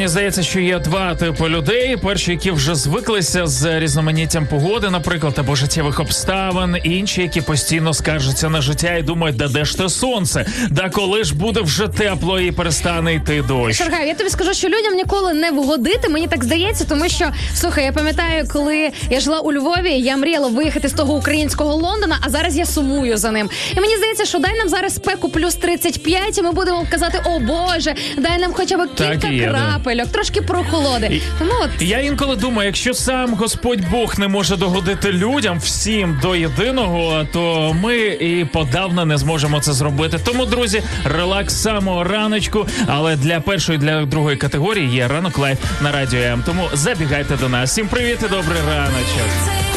мені здається, що є два типи людей: перші, які вже звиклися з різноманіттям погоди, наприклад, або життєвих обставин, інші, які постійно скаржаться на життя і думають, да де ж те сонце, да коли ж буде вже тепло і перестане йти дощ. Шаргай, я тобі скажу, що людям ніколи не вгодити. Мені так здається, тому що слухай, я пам'ятаю, коли я жила у Львові, я мріяла виїхати з того українського Лондона, а зараз я сумую за ним. І мені здається, що дай нам зараз спеку плюс 35, і ми будемо казати, о Боже, дай нам хоча б кілька і є, трошки прохолоди. Тому от Я інколи думаю, якщо сам Господь Бог не може догодити людям всім до єдиного, то ми і подавно не зможемо це зробити. Тому, друзі, релакс самого раночку. Але для першої, для другої категорії є ранок live на радіо М. Тому забігайте до нас. Всім привіт і добрий раночок.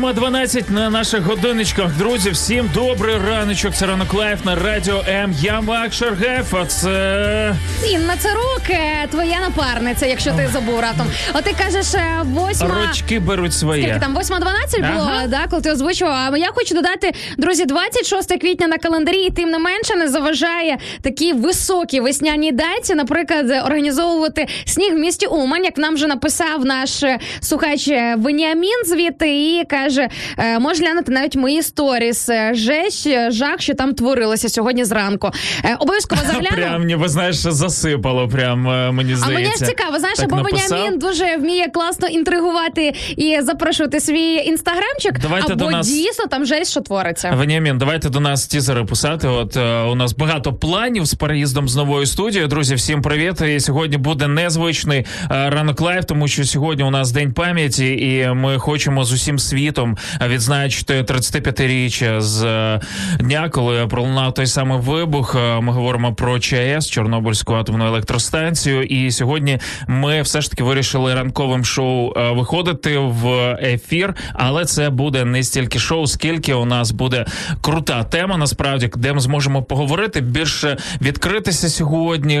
8.12 на наших годиночках. Друзі, всім добрий раночок. Це ранок лайф на радіо М. Я Мак Шаргеф, а це... Інна ну, Царук, твоя напарниця, якщо ти забув ратом. О ти кажеш, е, восьма... Рочки беруть своє. Скільки там, 8.12 було, ага. да, коли ти озвучував. А я хочу додати, друзі, 26 квітня на календарі, і тим не менше не заважає такі високі весняні дайці, наприклад, організовувати сніг в місті Умань, як нам вже написав наш е, сухач е, Веніамін звідти, і каже, каже: е, можеш глянути навіть мої сторіс. Е, Жесть, е, жах, що там творилося сьогодні зранку. Обов'язково загляну. Прям ніби знаєш, засипало. Прям мені А мені ж цікаво, знаєш, Так бо. Веніамін дуже вміє класно інтригувати і запрошувати свій інстаграмчик. Давайте або до нас- дійсно там жесть, що твориться. Веніамін, давайте до нас тізери писати. От у нас багато планів з переїздом з новою студією. Друзі, всім привіт. І сьогодні буде незвичний ранок live, тому що сьогодні у нас день пам'яті, і ми хочемо з усім світом відзначити 35-річчя з е, дня, коли пролунав той самий вибух. Е, Ми говоримо про ЧАЕС, Чорнобильську атомну електростанцію. І сьогодні ми все ж таки вирішили ранковим шоу е, виходити в ефір, але це буде не стільки шоу, скільки у нас буде крута тема. Насправді, де ми зможемо поговорити більше відкритися сьогодні.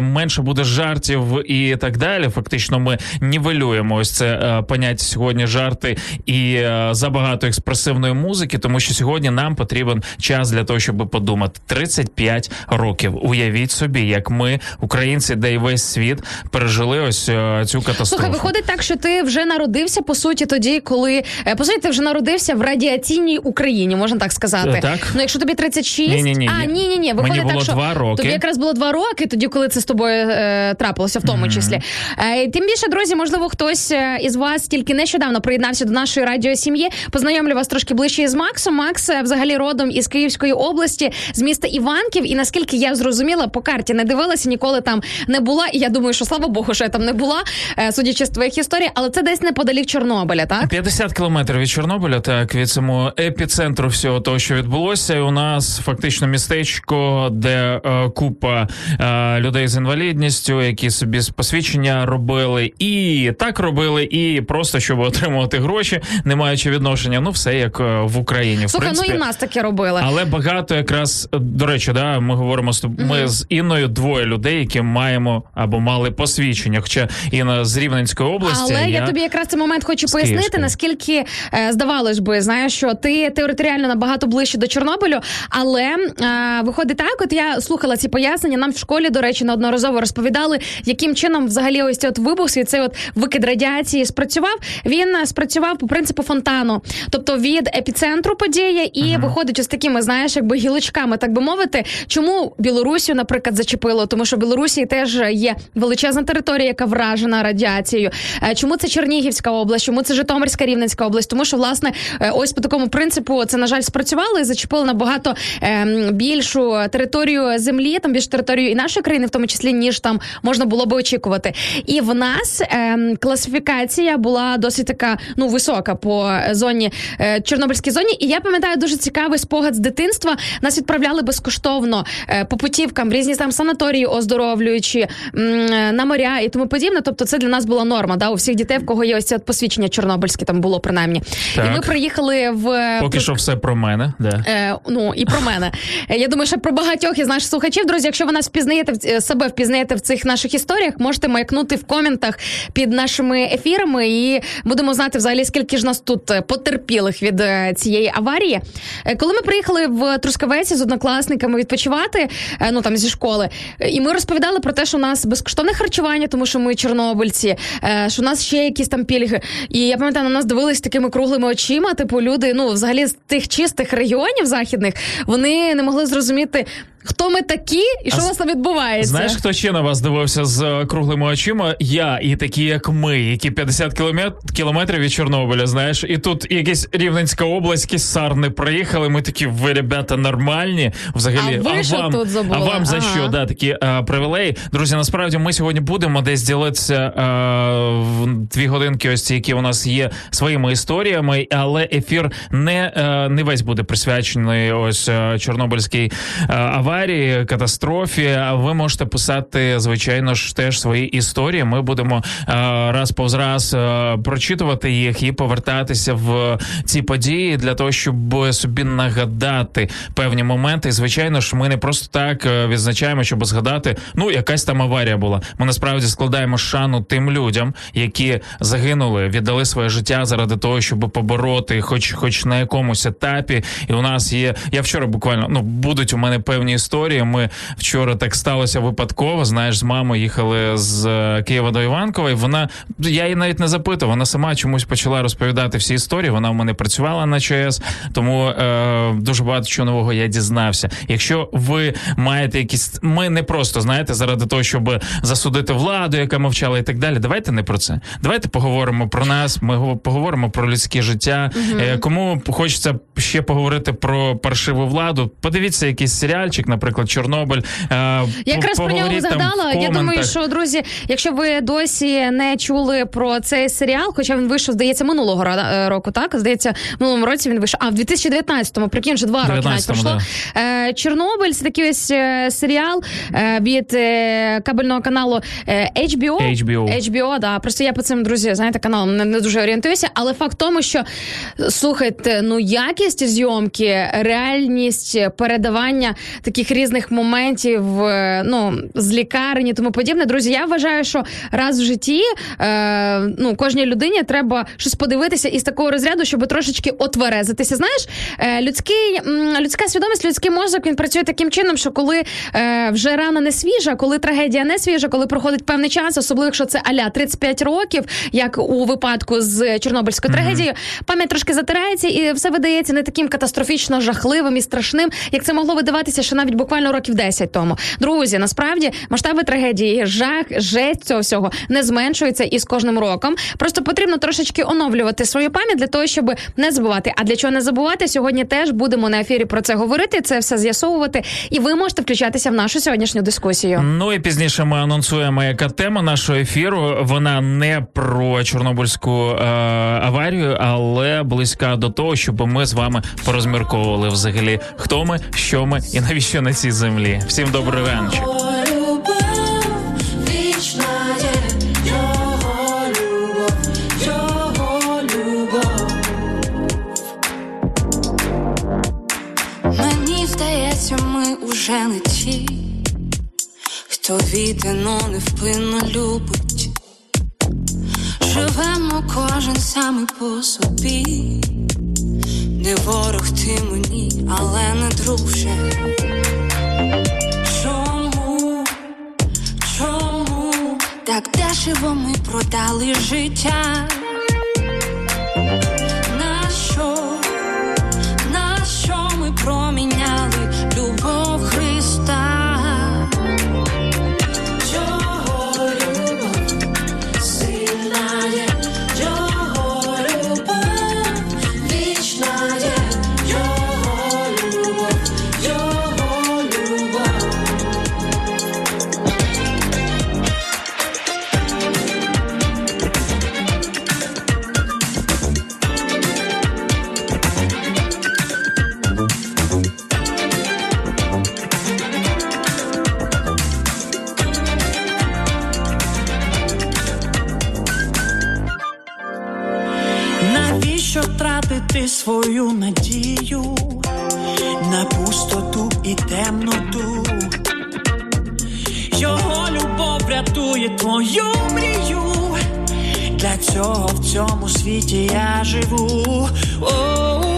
Менше буде жартів і так далі. Фактично, ми нівелюємо ось це поняття сьогодні жарти і е, забагато експресивної музики, тому що сьогодні нам потрібен час для того, щоб подумати. 35 років. Уявіть собі, як ми, українці, де й весь світ пережили ось е, цю катастрофу. Слухай, виходить так, що ти вже народився по суті тоді, коли е, по суті ти вже народився в радіаційній Україні, можна так сказати. Так. Ну, якщо тобі 36, Ні-ні-ні, а ні. ні, ні, ні. Виходить Мені було так, що два роки. тобі якраз було два роки, тоді коли це з тобою е, трапилося, в тому числі. Е, тим більше, друзі, можливо, хтось із вас тільки нещодавно приєднався до нашої радіосім'ї. Познайомлю вас трошки ближче із Максом. Макс е, взагалі родом із Київської області, з міста Іванків. І наскільки я зрозуміла, по карті не дивилася, ніколи там не була. І я думаю, що слава Богу, що я там не була, е, судячи з твоїх історій, але це десь неподалік Чорнобиля, так? 50 кілометрів від Чорнобиля, так від самого епіцентру всього того, що відбулося. І у нас фактично містечко, де е, купа е, людей з інвалідністю, які собі посвідчення робили, і так робили, і просто щоб отримувати гроші, не маючи відношення. Ну, все як е, в Україні. В Слухай, принципі. ну і нас таке робили. Але багато якраз до речі, да, ми говоримо з ми з Інною двоє людей, які маємо або мали посвідчення. Хоча Інна з Рівненської області. Але а я тобі якраз цей момент хочу пояснити, Київської. наскільки е, здавалось би, знаєш, що ти територіально набагато ближче до Чорнобилю, але е, виходить так, от я слухала ці пояснення. Нам в школі, до речі, неодноразово розповідали, яким чином взагалі ось цей от вибух і цей от викид радіації спрацював. Він е, спрацював по принципу фонтану, тобто від епіцентру подія, і виходить ось такими, знаєш, якби гілочками, так би мовити. Чому Білорусію, наприклад, зачепило? Тому що в Білорусі теж є величезна територія, яка вражена радіацією. Е, Чому це Чернігівська область? Чому це Житомирська Рівненська область? Тому що власне е, ось по такому принципу це на жаль спрацювало і зачепило набагато ем, більшу територію землі, там більшу територію і нашої країни, в тому числі ніж там можна було би очікувати. І в нас ем, класифікація була досить така ну висока по зоні е, Чорнобильській зоні. І я пам'ятаю дуже цікавий спогад з дитинства. Нас відправляли безкоштовно е, по путівкам в різні там санаторії, оздоровлюючи е, на моря і тому подібне. Тобто, це для нас була норма. Да, у всіх дітей, в кого є ось це посвідчення чорнобильське, там було принаймні. Так. І ми приїхали в Поки що все про мене. Да. Е, ну і про мене. Я думаю, що про багатьох із наших слухачів, друзі, якщо ви нас впізнаєте себе впізнаєте в цих наших історіях, можете маякнути в коментах під нашими ефірами, і будемо знати взагалі, скільки ж нас тут е, потерпілих від е, цієї аварії. Е, Коли ми приїхали в Трускавець з однокласниками відпочивати, ну там зі школи, і ми розповідали про те, що у нас безкоштовне харчування, тому що ми чорнобильці, що у нас ще якісь там пільги. І я пам'ятаю, на нас дивились такими круглими очима. Типу, люди, ну взагалі з тих чистих регіонів західних, вони не могли зрозуміти, хто ми такі і що А у нас там відбувається. Знаєш, хто ще на вас дивився з круглими очима? Я і такі, як ми, які 50 кіломет... кілометрів від Чорнобиля. Знаєш, і тут якась Рівненська область, якісь сарни приїхали. Ми такі, ви ребята нормальні. Взагалі, А ви що вам тут забули? а вам за Ага. що? Да, такі е, привілеї. Друзі, насправді ми сьогодні будемо десь ділитися е, в дві годинки, ось ці, які у нас є своїми історіями, але ефір не, е, не весь буде присвячений ось Чорнобильській аварії, катастрофі. А ви можете писати, звичайно ж, теж свої історії. Ми будемо раз повз раз прочитувати їх і повертатися в ці події для того, щоб собі нагадати певні моменти. І, звичайно ж, ми не просто так е, відзначаємо, щоб згадати, ну якась там аварія була. Ми насправді складаємо шану тим людям, які загинули, віддали своє життя заради того, щоб побороти, хоч хоч на якомусь етапі. І у нас є. Я вчора буквально ну будуть у мене певні історії. Ми вчора так сталося випадково. Знаєш, з мамою їхали з е, Києва до Іванкова, і вона я її навіть не запитав. Вона сама чомусь почала розповідати. Розповідати всі історії. Вона в мене працювала на ЧАЕС, тому е, дуже багато чого нового я дізнався. Якщо ви маєте якісь, ми не просто знаєте, заради того, щоб засудити владу, яка мовчала, і так далі. Давайте не про це. Давайте поговоримо про нас. Ми поговоримо про людське життя. Е, кому хочеться ще поговорити про паршиву владу, подивіться якийсь серіальчик, наприклад, Чорнобиль. Е, якраз про нього згадала. Я думаю, що друзі, якщо ви досі не чули про цей серіал, хоча він вийшов, здається, минулого ра- е, року, так здається, в минулому році він вийшов. А в 2019-му, прикинь, вже два роки навіть пройшло. Е, Чорнобиль це такий ось е, серіал від кабельного каналу HBO. HBO. HBO, да. Просто я по цим друзі, знаєте, каналом не, не дуже орієнтуюся, але факт в тому, що слухайте, ну якість зйомки, реальність передавання таких різних моментів, ну з лікарні, тому подібне. Друзі, я вважаю, що раз в житті е, ну кожній людині треба щось подивитися із такого розряду, щоб трошечки отверезитися. Знаєш, е, людський людська свідомість, людський мозок він працює таким чином, що коли е, вже рана не свіжа, коли трагедія не свіжа, коли проходить певний час, особливо якщо це аля 35 років, як у випадку з Чорнобильською трагедією, пам'ять трошки затирається і все видається не таким катастрофічно жахливим і страшним, як це могло видаватися ще навіть буквально років 10 тому. Друзі, насправді масштаби трагедії, жах, жесть цього всього не зменшується із кожним роком. Просто потрібно трошечки оновлювати свою пам'ять для того, щоб не забувати. А для чого не забувати? Сьогодні теж будемо на ефірі про це говорити, це все з'ясовувати, і ви можете включатися в нашу сьогоднішню дискусію. Ну і пізніше ми анонсуємо, яка тема нашого ефіру. Вона не про Чорнобильську е, аварію, але близька до того, щоб ми з вами порозмірковували взагалі, хто ми, що ми і навіщо на цій землі. Всім добрий раночок. Уже не ті, хто віддано невпинно любить. Живемо кожен саме по собі. Не ворог ти мені, але не друже. Чому? Чому так дешево ми продали життя? Тратити свою надію на пустоту і темноту? Його любов рятує твою мрію. Для цього в цьому світі я живу. О-о-о.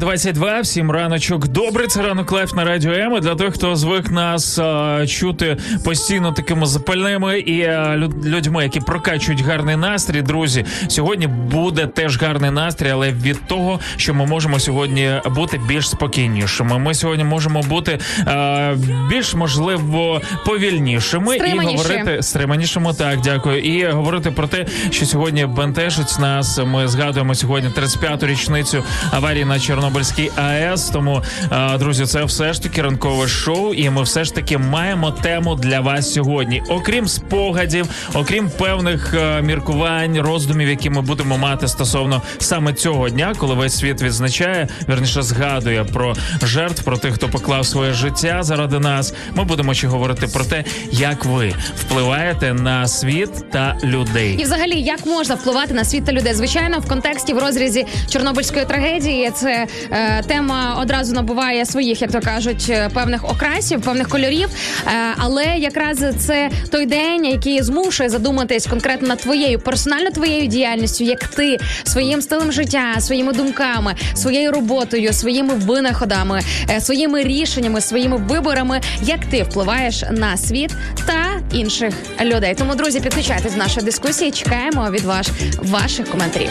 8.22, всім раночок. Добрий це ранок live на радіо М. І Для тих, хто звик нас а, чути постійно такими запальними і а, людьми, які прокачують гарний настрій. Друзі, сьогодні буде теж гарний настрій, але від того, що ми можемо сьогодні бути більш спокійнішими. Ми сьогодні можемо бути а, більш можливо повільнішими і говорити стриманішими. Так, дякую. І говорити про те, що сьогодні бентежить нас. Ми згадуємо сьогодні 35-ту річницю аварії на Чорнобилі. Чорнобильській АЕС. Тому, е, друзі, це все ж таки ранкове шоу, і ми все ж таки маємо тему для вас сьогодні. Окрім спогадів, окрім певних е, міркувань, роздумів, які ми будемо мати стосовно саме цього дня, коли весь світ відзначає, верніше згадує про жертв, про тих, хто поклав своє життя заради нас. Ми будемо ще говорити про те, як ви впливаєте на світ та людей. І взагалі, як можна впливати на світ та людей? Звичайно, в контексті в розрізі Чорнобильської трагедії це тема одразу набуває своїх, як то кажуть, е, певних окрасів, певних кольорів. Е, але якраз це той день, який змушує задуматись конкретно над твоєю персонально твоєю діяльністю, як ти своїм стилем життя, своїми думками, своєю роботою, своїми винаходами, е, своїми рішеннями, своїми виборами, як ти впливаєш на світ та інших людей. Тому, друзі, підключайтесь до нашої дискусії. Чекаємо від ваш ваших коментарів.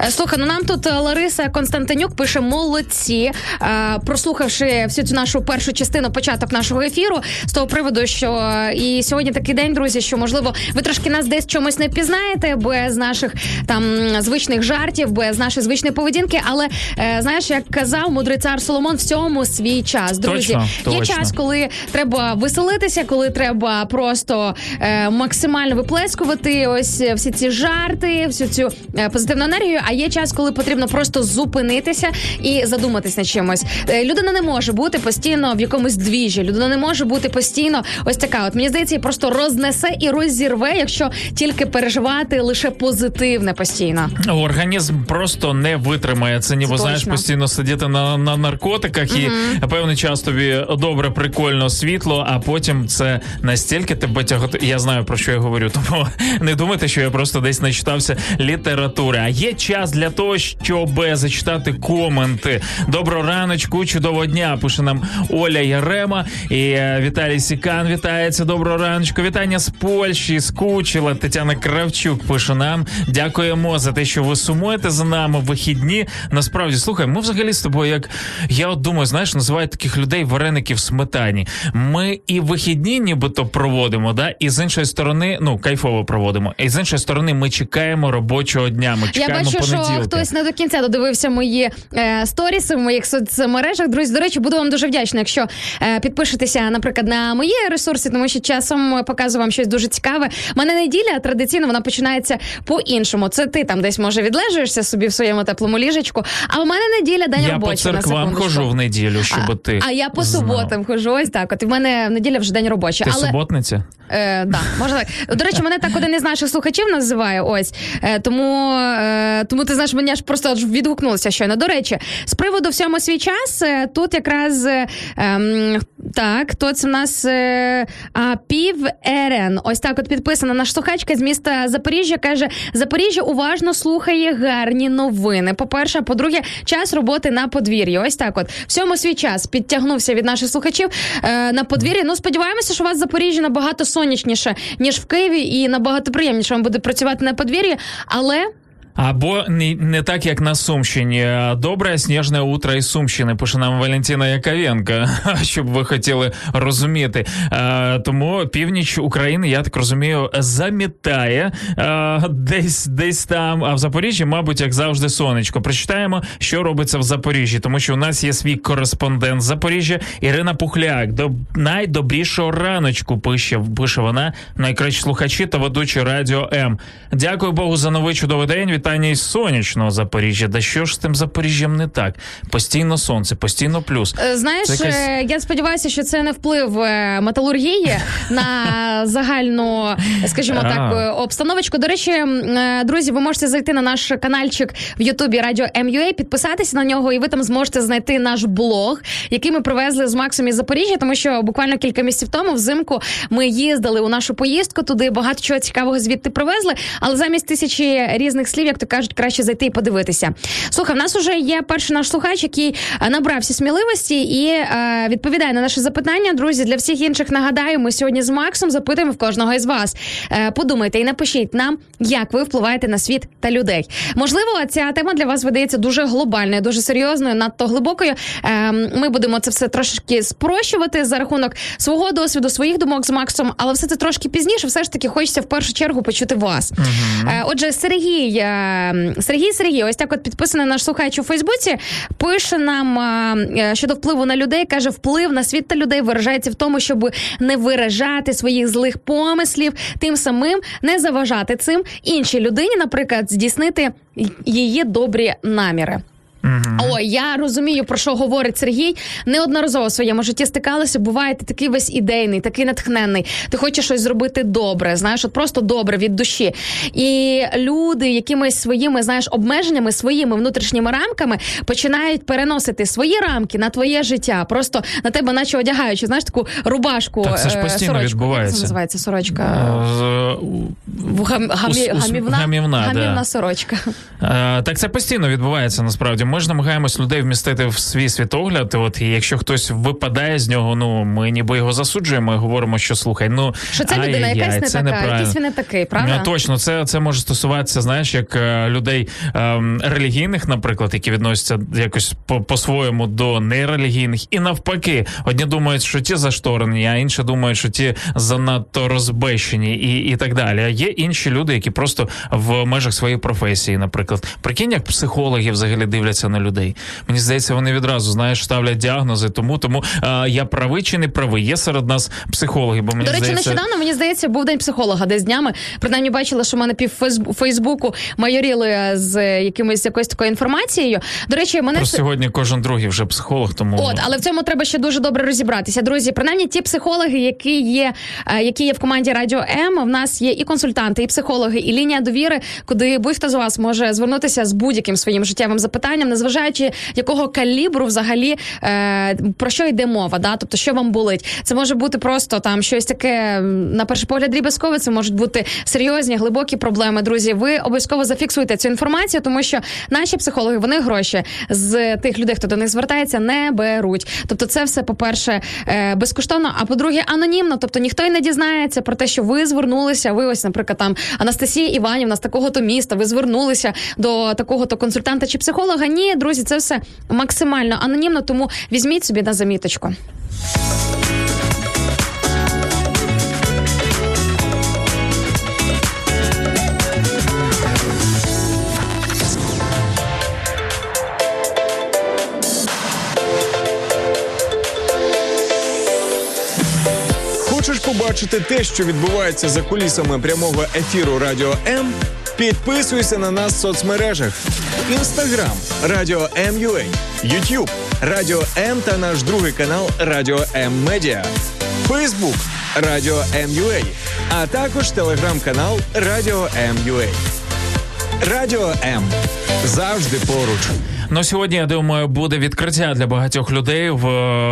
Е, Слухай, ну нам тут е, Лариса Константинюк пише молодці, е, прослухавши всю цю нашу першу частину, початок нашого ефіру, з того приводу, що і сьогодні такий день, друзі, що можливо ви трошки нас десь чомусь не впізнаєте без наших там звичних жартів, без нашої звичної поведінки. Але знаєш, як казав мудрий цар Соломон, всьому свій час. Друзі, Точно, є точно. час, коли треба веселитися, коли треба просто максимально виплескувати ось всі ці жарти, всю цю е, позитивну енергію. А є час, коли потрібно просто зупинитися і задуматись над чимось. Е, людина не може бути постійно в якомусь двіжі. Людина не може бути постійно ось така. От мені здається, її просто рознесе і розірве, якщо тільки переживати лише позитивне постійно. Організм просто не витримає це, ніби знаєш, постійно сидіти на, на наркотиках, і певний час тобі добре, прикольно світло, а потім це настільки тебе тяготи. Я знаю про що я говорю, тому не думайте, що я просто десь начитався літератури. Є час для того, щоб зачитати коменти. Доброго раночку, чудового дня. Пише нам Оля Ярема і е, Віталій Сікан. Вітається. Доброго раночку. Вітання з Польщі. Скучила Тетяна Кравчук. Пише нам. Дякуємо за те, що ви сумуєте за нами в вихідні. Насправді, слухай, ми взагалі з тобою, як я от думаю, знаєш, називають таких людей вареники в сметані. Ми і вихідні, нібито проводимо, да, і з іншої сторони, ну кайфово проводимо. І з іншої сторони, ми чекаємо робочого дня. Ми Я чекаємо бачу, що понеділка. хтось не до кінця додивився мої е, сторіси в моїх соцмережах. Друзі, до речі, буду вам дуже вдячна, якщо е, підпишетеся, наприклад, на мої ресурси, тому що часом показую вам щось дуже цікаве. У мене неділя традиційно вона починається по-іншому. Це ти там десь може відлежуєшся собі в своєму теплому ліжечку. А в мене неділя день Я по робочий. на церквам хожу в неділю, щоб ти. а я по суботам хожу. Ось так. От в мене неділя вже день робочий. Ти але суботниця? Е, да, можна так. До речі, мене так один із наших слухачів називає. Ось е, тому, тому ти знаєш, мені аж просто відгукнулося щойно. До речі, з приводу всьому свій час е, тут якраз е, ем, так, то це в нас е, а, пів Ерен. Ось так, от підписана наша слухачка з міста Запоріжжя. каже: Запоріжжя уважно слухає гарні новини. По-перше, по-друге, час роботи на подвір'ї. Ось так, от всьому свій час підтягнувся від наших слухачів е, на подвір'ї. Ну, сподіваємося, що у вас в Запоріжжі набагато сонячніше, ніж в Києві, і набагато приємніше вам буде працювати на подвір'ї. Але Або не, не так, як на Сумщині. Добре сніжне утро із Сумщини, пише нам Валентина Яковенка, щоб ви хотіли розуміти. Е, тому північ України, я так розумію, замітає е, десь десь там. А в Запоріжжі, мабуть, як завжди, сонечко. Прочитаємо, що робиться в Запоріжжі, тому що у нас є свій кореспондент з Запоріжжя Ірина Пухляк. До найдобрішого раночку пише, пише вона, найкращі слухачі та ведучі радіо М. Дякую Богу за новий чудовий день. Вітання із сонячного Запоріжжя. Да що ж з тим Запоріжжям не так? Постійно сонце, постійно плюс. Е, Знаєш, якась- е, я сподіваюся, що це не вплив е, металургії, на загальну, скажімо так, обстановочку. До речі, друзі, ви можете зайти на наш каналчик в Ютубі Радіо МЮА, підписатися на нього, і ви там зможете знайти наш блог, який ми привезли з Максом із Запоріжжя, тому що буквально кілька місяців тому взимку ми їздили у нашу поїздку туди. Багато чого цікавого звідти привезли, але замість тисячі різних слів, як то кажуть, краще зайти і подивитися. Слухай, в нас уже є перший наш слухач, який е, набрався сміливості і е, відповідає на наше запитання. Друзі, для всіх інших нагадаю, ми сьогодні з Максом запитуємо в кожного із вас. Е, подумайте і напишіть нам, як ви впливаєте на світ та людей. Можливо, ця тема для вас видається дуже глобальною, дуже серйозною, надто глибокою. Е, ми будемо це все трошки спрощувати за рахунок свого досвіду, своїх думок з Максом, але все це трошки пізніше. Все ж таки хочеться в першу чергу почути вас. Е, Отже, Сергій, е, Сергій Сергій, ось так от підписаний наш слухач у Фейсбуці, пише нам е, щодо впливу на людей. каже, вплив на світ та людей виражається в тому, щоб не виражати своїх злих помислів, тим самим не заважати цим іншій людині, наприклад, здійснити її добрі наміри. Ой, я розумію, про що говорить Сергій. Неодноразово в своєму житті стикалися. Буває, ти такий весь ідейний, такий натхненний. Ти хочеш щось зробити добре, знаєш, от просто добре від душі. І люди якимись своїми, знаєш, обмеженнями, своїми внутрішніми рамками починають переносити свої рамки на твоє життя. Просто на тебе, наче одягаючи, знаєш, таку рубашку. Так це ж е, постійно сорочку. відбувається. Як Це називається сорочка. Е, гамівна, сорочка. Е, Так це постійно відбувається насправді. Ми ж намагаємось людей вмістити в свій світогляд. От і якщо хтось випадає з нього, ну ми ніби його засуджуємо і говоримо, що слухай, ну Що ця людина якась не це така, якийсь він не такий, правда? Ну, точно, це, це може стосуватися, знаєш, як е, людей ем, релігійних, наприклад, які відносяться якось по- по-своєму до нерелігійних, і навпаки, одні думають, що ті зашторені, а інші думають, що ті занадто розбещені, і, і так далі. А є інші люди, які просто в межах своєї професії, наприклад, прикинь, як психологи взагалі дивляться на людей. Мені здається, вони відразу знаєш, ставлять діагнози, тому тому е, я правий чи не правий. Є серед нас психологи, бо мені До речі, здається, нещодавно мені здається, був день психолога десь днями. Принаймні бачила, що в мене пів Фейсбу- Фейсбуку майоріли з якимось якоюсь такою інформацією. До речі, мене Просто сьогодні кожен другий вже психолог, тому От, але в цьому треба ще дуже добре розібратися. Друзі, принаймні ті психологи, які є, е, які є в команді Радіо М. В нас є і консультанти, і психологи, і лінія довіри, куди будь-хто з вас може звернутися з будь-яким своїм життєвим запитанням, незважаючи якого калібру взагалі е, про що йде мова. Да? Тобто, що вам болить. Це може бути просто там щось таке на перший погляд дріб'язкове. Це можуть бути серйозні, глибокі проблеми. Друзі, ви обов'язково зафіксуйте цю інформацію, тому що наші психологи вони гроші з тих людей, хто до них звертається, не беруть. Тобто, це все, по-перше, е, безкоштовно, а по-друге, анонімно. Тобто ніхто й не дізнається про те, що ви звернулися. Ви ось, наприклад, там Анастасія Іванівна з такого-то міста. Ви звернулися до такого-то консультанта чи психолога. Ні, друзі, це все максимально анонімно, тому візьміть собі на заміточку. Хочеш побачити те, що відбувається за кулісами прямого ефіру Радіо М? Підписуйся на нас в соцмережах: Інстаграм Радіо М.Ю.А., Ютуб Радіо М та наш другий канал Радіо М Медіа, Фейсбук Радіо М.Ю.А., а також телеграм-канал Радіо М.Ю.А. Радіо М завжди поруч. Ну сьогодні я думаю, буде відкриття для багатьох людей. В,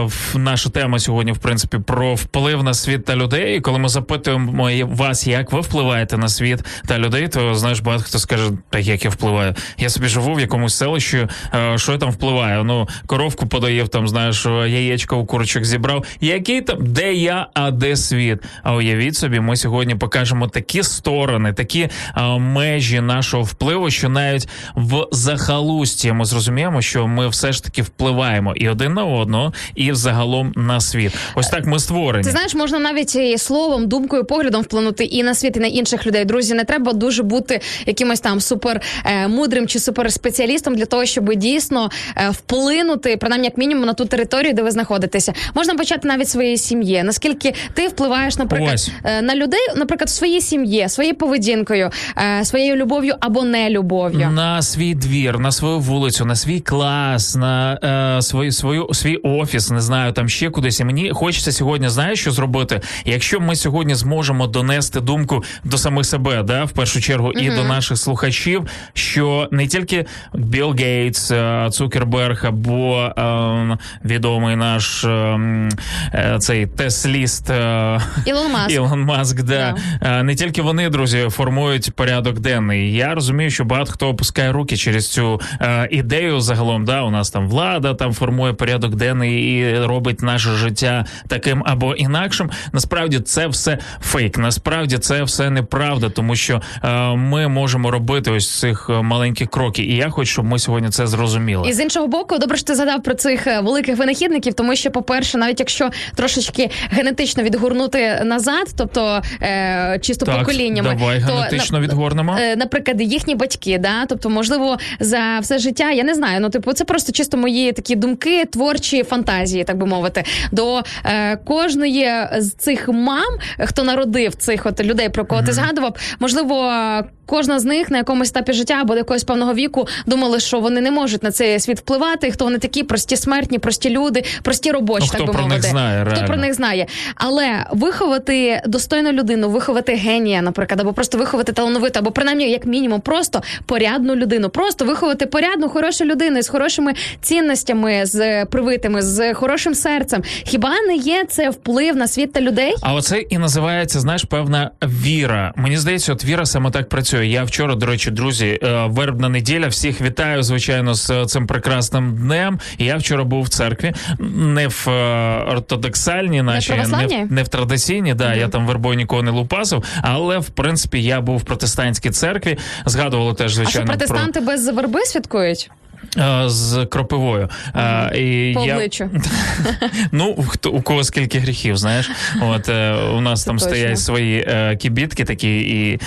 в наша тема сьогодні, в принципі, про вплив на світ та людей. І коли ми запитуємо вас, як ви впливаєте на світ та людей, то знаєш, багато хто скаже, так як я впливаю. Я собі живу в якомусь селищі, е, що я там впливаю? Ну, коровку подаїв, там знаєш, яєчко у курочок зібрав. Який там, де я, а де світ? А уявіть собі, ми сьогодні покажемо такі сторони, такі е, межі нашого впливу, що навіть в захалусті ми зрозуміємо, що ми все ж таки впливаємо і один на одного, і взагалом на світ. Ось так ми створені. Ти знаєш, можна навіть і словом, думкою, поглядом вплинути і на світ, і на інших людей. Друзі, не треба дуже бути якимось там супер е, мудрим чи супер спеціалістом для того, щоб дійсно е, вплинути, принаймні як мінімум, на ту територію, де ви знаходитеся. Можна почати навіть своєї сім'ї. Наскільки ти впливаєш, наприклад, Ось. е, на людей, наприклад, в своїй сім'ї, своєю поведінкою, своєю любов'ю або нелюбов'ю. На свій двір, на свою вулицю, на на свій клас, на е, свою свою свій офіс, не знаю, там ще кудись. І мені хочеться сьогодні, знаєш, що зробити. Якщо ми сьогодні зможемо донести думку до самих себе, да, в першу чергу, і до наших слухачів, що не тільки Білл Гейтс, е, Цукерберг або е, відомий наш е, е, цей тесліст е, Ілон Маск. Ілон Маск, да. Да. Е, не тільки вони, друзі, формують порядок денний. Я розумію, що багато хто опускає руки через цю е, ідею загалом. Да, у нас там влада там формує порядок денний і робить наше життя таким або інакшим. Насправді це все фейк. Насправді це все неправда, тому що е, ми можемо робити ось цих е, маленьких кроків. І я хочу, щоб ми сьогодні це зрозуміли. І з іншого боку, добре, що ти згадав про цих е, великих винахідників, тому що, по-перше, навіть якщо трошечки генетично відгорнути назад, тобто е, чисто Так, поколіннями, давай то генетично відгорнемо. Е, наприклад, їхні батьки, да, тобто, можливо, за все життя, я не знаю. Ну, типу, це просто чисто мої такі думки, творчі фантазії, так би мовити. До е, кожної з цих мам, хто народив цих от людей, про кого ти згадував, можливо. Кожна з них на якомусь етапі життя або до якогось певного віку думали, що вони не можуть на цей світ впливати. Хто вони такі прості смертні, прості люди, прості робочі, Ну, хто так би про них знає, хто реально. про них знає. Але виховати достойну людину, виховати генія, наприклад, або просто виховати талановиту, або принаймні, як мінімум, просто порядну людину. Просто виховати порядну, хорошу людину з хорошими цінностями, з привитими, з хорошим серцем. Хіба не є це вплив на світ та людей? А оце і називається, знаєш, певна віра. Мені здається, от віра саме так працює. Я вчора, до речі, друзі, е, вербна неділя. Всіх вітаю, звичайно, з е, цим прекрасним днем. Я вчора був в церкві, не в е, ортодоксальній, нашій, не, в, не в традиційній. Да, я там вербою нікого не лупасив, але в принципі я був в протестантській церкві. Згадували теж А що звичайно про протестанти без верби святкують? Е, з кропивою. Е, і я- Ну, хто у кого скільки гріхів, знаєш? От е, у нас там точно. стоять свої е, кібітки такі, і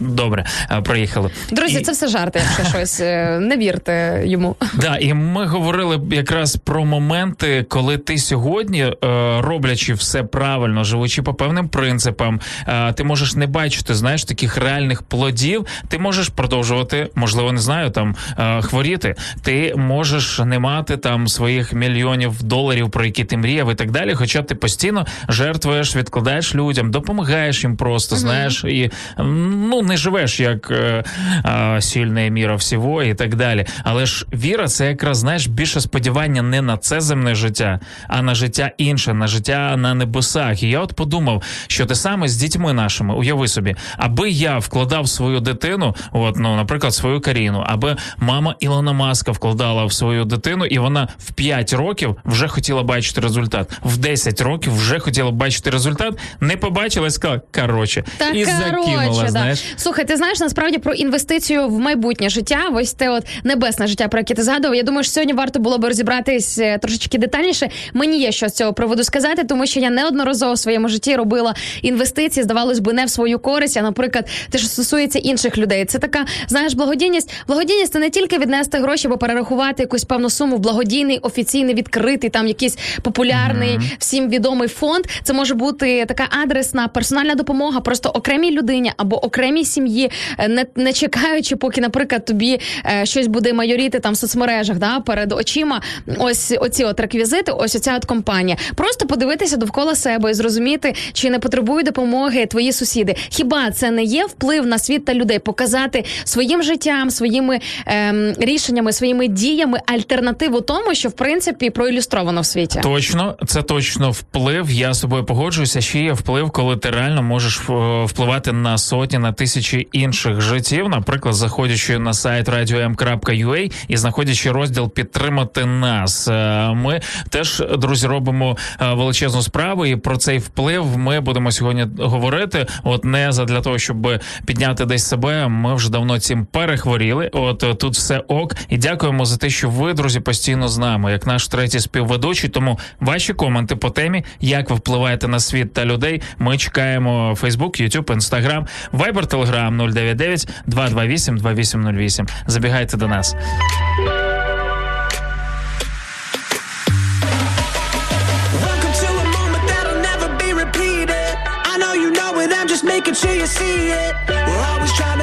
добре, проїхали. Друзі, і, це все жарти, якщо щось не вірте йому. да, і ми говорили якраз про моменти, коли ти сьогодні, роблячи все правильно, живучи по певним принципам, ти можеш не бачити, знаєш, таких реальних плодів. Ти можеш продовжувати, можливо, не знаю, там хворіти. Ти можеш не мати там своїх мільйонів доларів, про які ти мріяв, і так далі. Хоча ти постійно жертвуєш, відкладаєш людям, допомагаєш їм просто, знаєш, і ну не живеш як е, е, сильна міра всього і так далі. Але ж віра це якраз знаєш більше сподівання не на це земне життя, а на життя інше, на життя на небесах. І я от подумав, що те саме з дітьми нашими, уяви собі, аби я вкладав свою дитину, от ну, наприклад, свою Каріну, аби мама Ілона Маска вкладала в свою дитину, і вона в 5 років вже хотіла бачити результат, в 10 років вже хотіла бачити результат, не побачила і сказала, коротше, Та і закинула, да. знаєш. Слухай, ти знаєш насправді про інвестицію в майбутнє життя, ось те от небесне життя, про яке ти згадував. Я думаю, що сьогодні варто було би розібратись е, трошечки детальніше. Мені є що з цього приводу сказати, тому що я неодноразово в своєму житті робила інвестиції, здавалось би, не в свою користь, а наприклад, те, що стосується інших людей. Це така, знаєш, благодійність. Благодійність це не тільки віднести гроші або перерахувати якусь певну суму в благодійний, офіційний, відкритий, там якийсь популярний, всім відомий фонд. Це може бути така адресна персональна допомога, просто окремій людині або окремій сім'ї, е, не, не чекаючи, поки, наприклад, тобі е, щось буде майоріти там в соцмережах, да, перед очима. Ось оці от реквізити, ось оця от компанія. Просто подивитися довкола себе і зрозуміти, чи не потребують допомоги твої сусіди. Хіба це не є вплив на світ та людей? Показати своїм життям, своїми ем, рішеннями, своїми діями альтернативу тому, що в принципі проілюстровано в світі. Точно, це точно вплив. Я з собою погоджуюся. Ще є вплив, коли ти реально можеш е, впливати на сотні, на тисячі інших життів. Наприклад, заходячи на сайт radio.m.ua і знаходячи розділ підтримати нас. Е, Ми теж друзі робимо е, величезну справу, і про цей вплив ми будемо сьогодні говорити. От не задля того, щоб підняти десь себе. Ми вже давно цим перехворіли. От тут все ок. І дякуємо за те, що ви, друзі, постійно з нами, як наш третій співведучий. Тому ваші коменти по темі, як ви впливаєте на світ та людей. Ми чекаємо Facebook, YouTube, Instagram, Viber, Telegram 099 228 2808. Забігайте до нас. Making sure you see it. We're always trying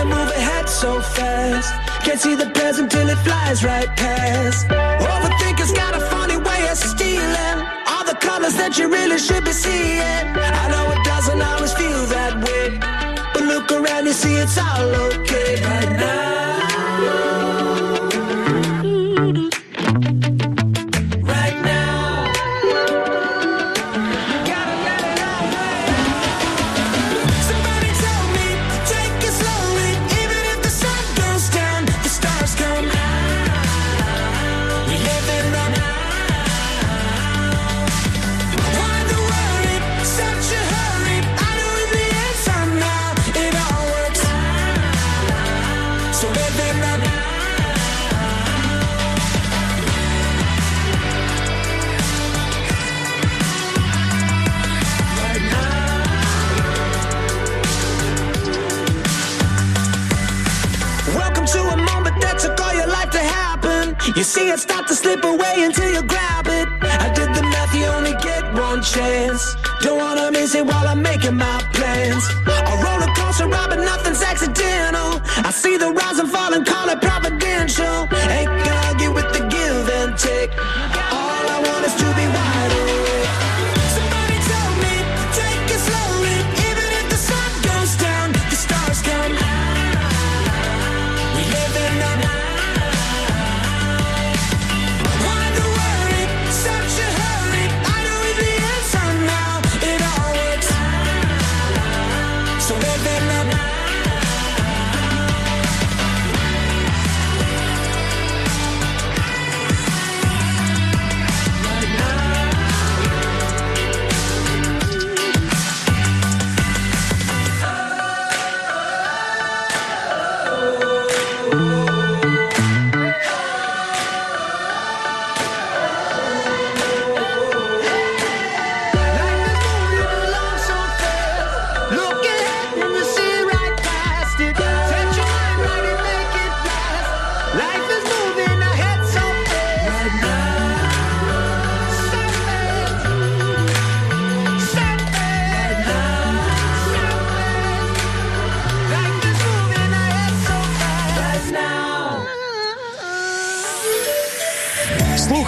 so fast. Can't see the present till it flies right past. Overthinkers got a funny way of stealing all the colors that you really should be seeing. I know it doesn't always feel that way, but look around and see it's all okay right now. You see it start to slip away until you grab it. I did the math, you only get one chance. Don't wanna miss it while I'm making my plans. I roll a roller coaster ride, but nothing's accidental. I see the rise and fall and call it providential. Ain't gonna argue with the give and take. All I want is to be wide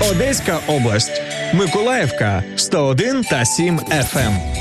Одеська область. Миколаївка 101 та 7 FM.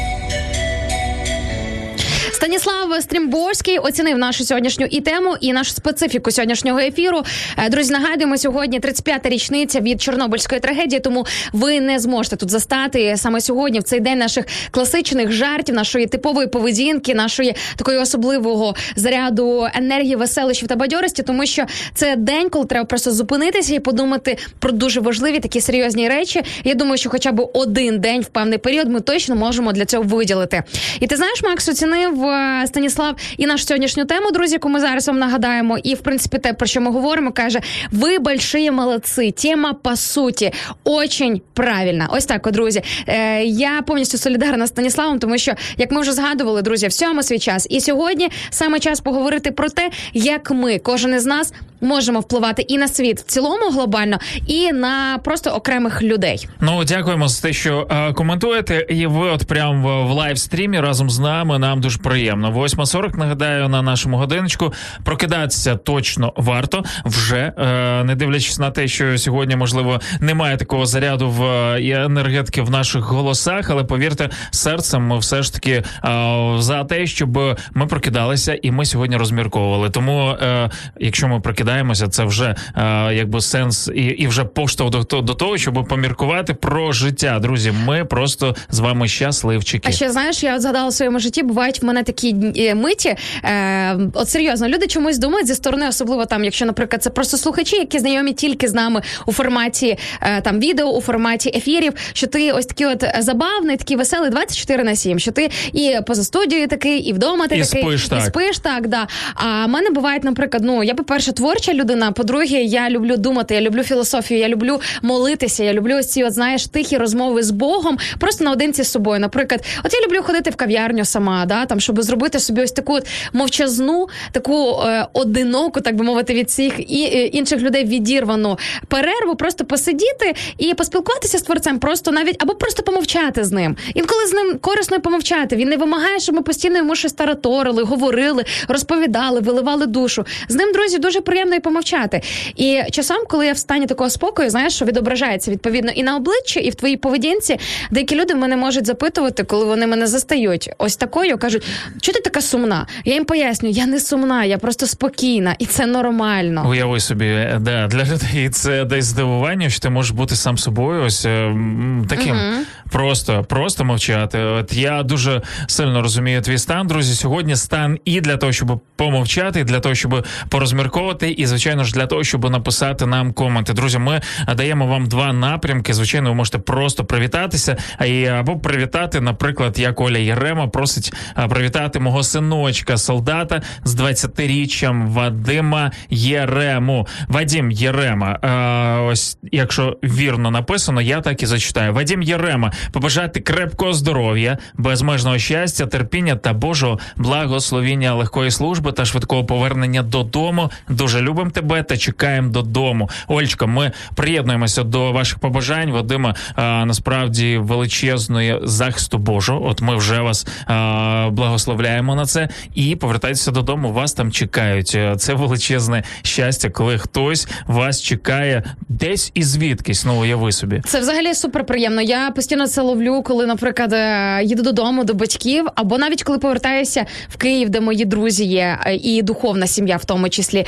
Станіслав Стрімборський оцінив нашу сьогоднішню і тему, і нашу специфіку сьогоднішнього ефіру. Е, Друзі, нагадуємо, сьогодні 35-та річниця від Чорнобильської трагедії, тому ви не зможете тут застати саме сьогодні, в цей день наших класичних жартів, нашої типової поведінки, нашої такої особливого заряду енергії, веселощів та бадьорості, тому що це день, коли треба просто зупинитися і подумати про дуже важливі такі серйозні речі. Я думаю, що хоча б один день в певний період ми точно можемо для цього виділити. І ти знаєш, Макс оцінив е, Станіслав і нашу сьогоднішню тему, друзі, яку ми зараз вам нагадаємо. І в принципі, те про що ми говоримо, каже: ви большие молодці. Тема по суті очень правильна. Ось так, друзі. Е, я повністю солідарна з Станіславом, тому що, як ми вже згадували, друзі, всьому свій час. І сьогодні саме час поговорити про те, як ми, кожен із нас, можемо впливати і на світ в цілому глобально, і на просто окремих людей. Ну, дякуємо за те, що е, коментуєте. І ви от прям в, в лайвстрімі разом з нами. Нам дуже приємно. 8.40, нагадаю, на нашому годиночку. Прокидатися точно варто вже, е, не дивлячись на те, що сьогодні, можливо, немає такого заряду в е, енергетики в наших голосах, але повірте, серцем ми все ж таки е, за те, щоб ми прокидалися, і ми сьогодні розмірковували. Тому, якщо ми прокидаємося, це вже якби сенс і, і вже поштовх до, до того, щоб поміркувати про життя. Друзі, ми просто з вами щасливчики. А ще знаєш, я от згадала в своєму житті, бувають в мене бувають такі е, миті. Е, от серйозно, люди чомусь думають зі сторони, особливо там, якщо, наприклад, це просто слухачі, які знайомі тільки з нами у форматі е, там відео, у форматі ефірів, що ти ось такий от забавний, такий веселий 24 на 7, що ти і поза студією такий, і вдома ти І такий, спиш і так. спиш так. Да. А в мене бувають, наприклад, ну я, по-перше, творча людина. По-друге, я люблю думати, я люблю філософію, я люблю молитися, я люблю ось ці, от знаєш, тихі розмови з Богом, просто наодинці з собою. Наприклад, от я люблю ходити в кав'ярню сама, да, там, щоб зробити собі ось таку от мовчазну, таку е, одиноку, так би мовити, від всіх і е, інших людей відірвану перерву, просто посидіти і поспілкуватися з творцем, просто навіть або просто помовчати з ним. Інколи з ним корисно помовчати. Він не вимагає, щоб ми постійно йому щось тараторили, говорили, розповідали, виливали душу. З ним, друзі, дуже приємно і помовчати. І часом, коли я в стані такого спокою, знаєш, що відображається відповідно і на обличчі, і в твоїй поведінці, деякі люди мене можуть запитувати, коли вони мене застають. Ось такою кажуть, чого ти така сумна? Я їм пояснюю, я не сумна, я просто спокійна, і це нормально. Уяви собі, е, да, для людей це десь здивування, що ти можеш бути сам собою, ось е, таким просто, просто мовчати. От я дуже сильно розумію твій стан, друзі. Сьогодні стан і для того, щоб помовчати, і для того, щоб порозмірковувати, і звичайно ж для того, щоб написати нам коменти. Друзі, ми даємо вам два напрямки. Звичайно, ви можете просто привітатися, або привітати, наприклад, як Оля Єрема просить а, привітати мого синочка, солдата з 20-річчям Вадима Єрему. Вадим Єрема. А, ось якщо вірно написано, я так і зачитаю. Вадим Єрема, побажати крепкого здоров'я, безмежного щастя, терпіння та Божого благословіння легкої служби та швидкого повернення додому. Дуже любимо тебе та чекаємо додому. Ольчка, ми приєднуємося до ваших побажань. Вадима а, насправді величезної захисту Божого. От ми вже вас а, благословляємо на це і повертайтеся додому. Вас там чекають. Е, Це величезне щастя, коли хтось вас чекає десь і звідкись. Ну уяви собі. Це взагалі супер приємно. Я постійно це ловлю, коли, наприклад, е, їду додому до батьків, або навіть коли повертаюся в Київ, де мої друзі є, е, і духовна сім'я, в тому числі.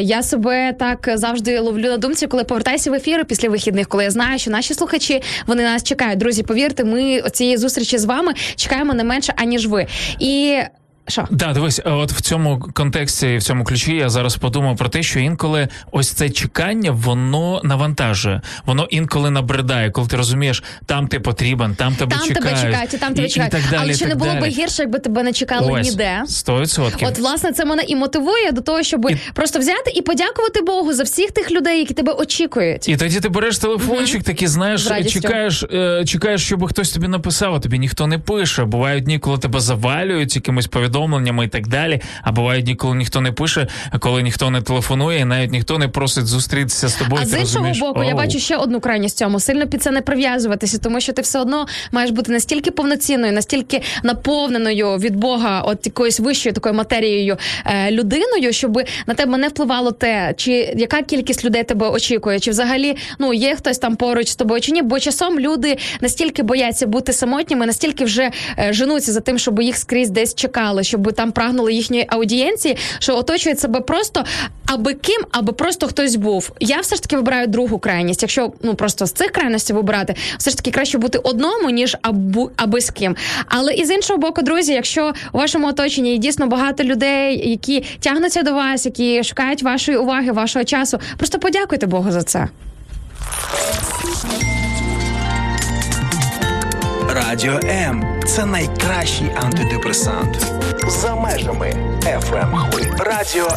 Я себе так завжди ловлю на думці, коли повертаюся в ефіри після вихідних, коли я знаю, що наші слухачі вони нас чекають. Друзі, повірте, ми цієї зустрічі з вами чекаємо не менше аніж ви. І і що? Да, дивись, е, от в цьому контексті, в цьому ключі я зараз подумав про те, що інколи ось це чекання, воно навантажує, воно інколи набридає, коли ти розумієш, там ти потрібен, там тебе Там чекають, тебе чекають, і там тебе і, чекають. і так далі. Але чи не було би гірше, якби тебе не чекали Ось, ніде? 100%. От, власне, це мене і мотивує до того, щоб І- просто взяти і подякувати Богу за всіх тих людей, які тебе очікують. І тоді ти береш телефончик, такий знаєш, чекаєш, е, чекаєш, щоб хтось тобі написав, а тобі ніхто не пише. Бувають дні, коли тебе завалюють якимось якимись повідомленнями і так далі. А бувають дні, коли ніхто не пише, коли ніхто не телефонує, і навіть ніхто не просить зустрітися з тобою. А з іншого розумієш, боку, я бачу ще одну крайність цьому. Сильно під це не прив'язуватися, тому що ти все одно маєш бути настільки повноцінною, настільки наповненою від Бога, от якоюсь вищою такою матерією е, людиною, щоб на тебе не впливало те, чи яка кількість людей тебе очікує, чи взагалі ну є хтось там поруч з тобою, чи ні. Бо часом люди настільки бояться бути самотніми, настільки вже е, женуться за тим, щоб їх скрізь десь чекали, щоб там прагнули їхньої аудієнції, що оточують себе просто аби ким, аби просто хтось був. Я все ж таки вибираю другу крайність. Якщо ну просто з цих крайностей вибирати, все ж таки краще бути одному, ніж абу, аби з ким. Але і з іншого боку, друзі, якщо у вашому оточенні є дійсно багато людей, які тягнуться до вас, які шукають вашої уваги, вашого часу, просто подякуйте Богу за це. Радіо М це найкращий антидепресант. За межами FM хвиль. Радіо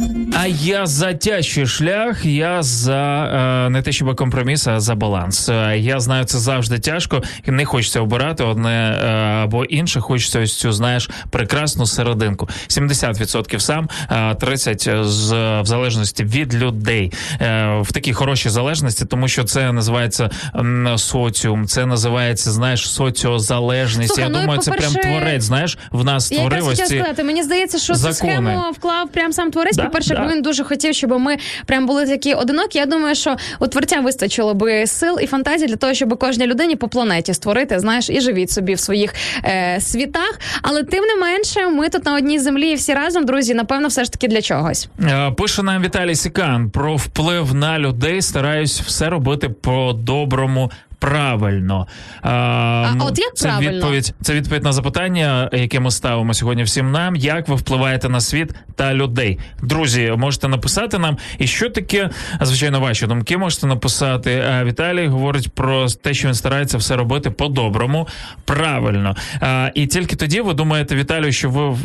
М. А я за тяжчий шлях, я за е, не те, щоб компроміс, а за баланс. Е, я знаю, це завжди тяжко, і не хочеться обирати одне е, або інше. Хочеться ось цю, знаєш, прекрасну серединку. 70% сам, е, 30% з в залежності від людей. В такій хорошій залежності, тому що це називається соціум, це називається, знаєш, соціозалежність. Слухай, я ну думаю, це прям творець. Знаєш, в нас Я створив ось ці сказати, мені здається, що цю закони. схему вклав прям сам творець. Да, По-перше, да. Він дуже хотів, щоб ми прям були такі одинокі. Я думаю, що у творця вистачило би сил і фантазії для того, щоб кожній людині по планеті створити, знаєш, і живіть собі в своїх е, світах. Але тим не менше, ми тут на одній землі і всі разом, друзі, напевно, все ж таки для чогось. Е, Пише нам Віталій Сікан про вплив на людей. Стараюсь все робити по-доброму правильно. А, ну, от як це правильно? відповідь. Це відповідь на запитання, яке ми ставимо сьогодні всім нам. Як ви впливаєте на світ та людей? Друзі, можете написати нам. І що таке, звичайно, ваші думки можете написати. А Віталій говорить про те, що він старається все робити по-доброму, правильно. А, і тільки тоді ви думаєте, Віталію, що ви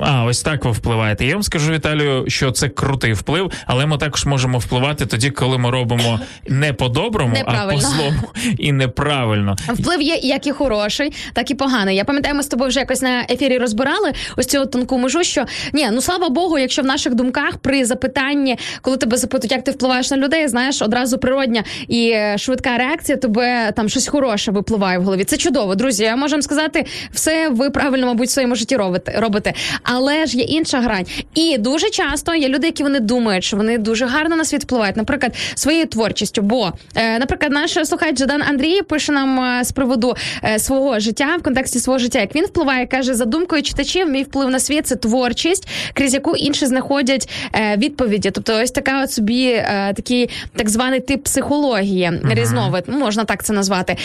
а ось так ви впливаєте. Я вам скажу, Віталію, що це крутий вплив, але ми також можемо впливати тоді, коли ми робимо не по-доброму, а по-злому і неправильно. Вплив є як і хороший, так і поганий. Я пам'ятаю, ми з тобою вже якось на ефірі розбирали ось цю тонку межу, що ні, ну слава Богу, якщо в наших думках при запитанні, коли тебе запитують, як ти впливаєш на людей, знаєш, одразу природня і е, швидка реакція, тебе там щось хороше випливає в голові. Це чудово, друзі. Я можу сказати, все ви правильно, мабуть, в своєму житті робите, робите. Але ж є інша грань. І дуже часто є люди, які вони думають, що вони дуже гарно на світ впливають, наприклад, своєю творчістю. Бо, е, наприклад, наш слухач Жадан Андрій пише нам е, з приводу е, свого життя в контексті свого життя. Як він впливає, каже, за думкою читачів, мій вплив на світ це творчість, крізь яку інші знаходять е, відповіді. Тобто, ось така от собі такий так званий тип психології, різновид, ну, можна так це назвати.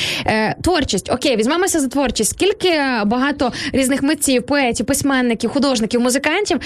Творчість, окей, візьмемося за творчість. Скільки багато різних митців, поетів, письменників, художників, музикантів,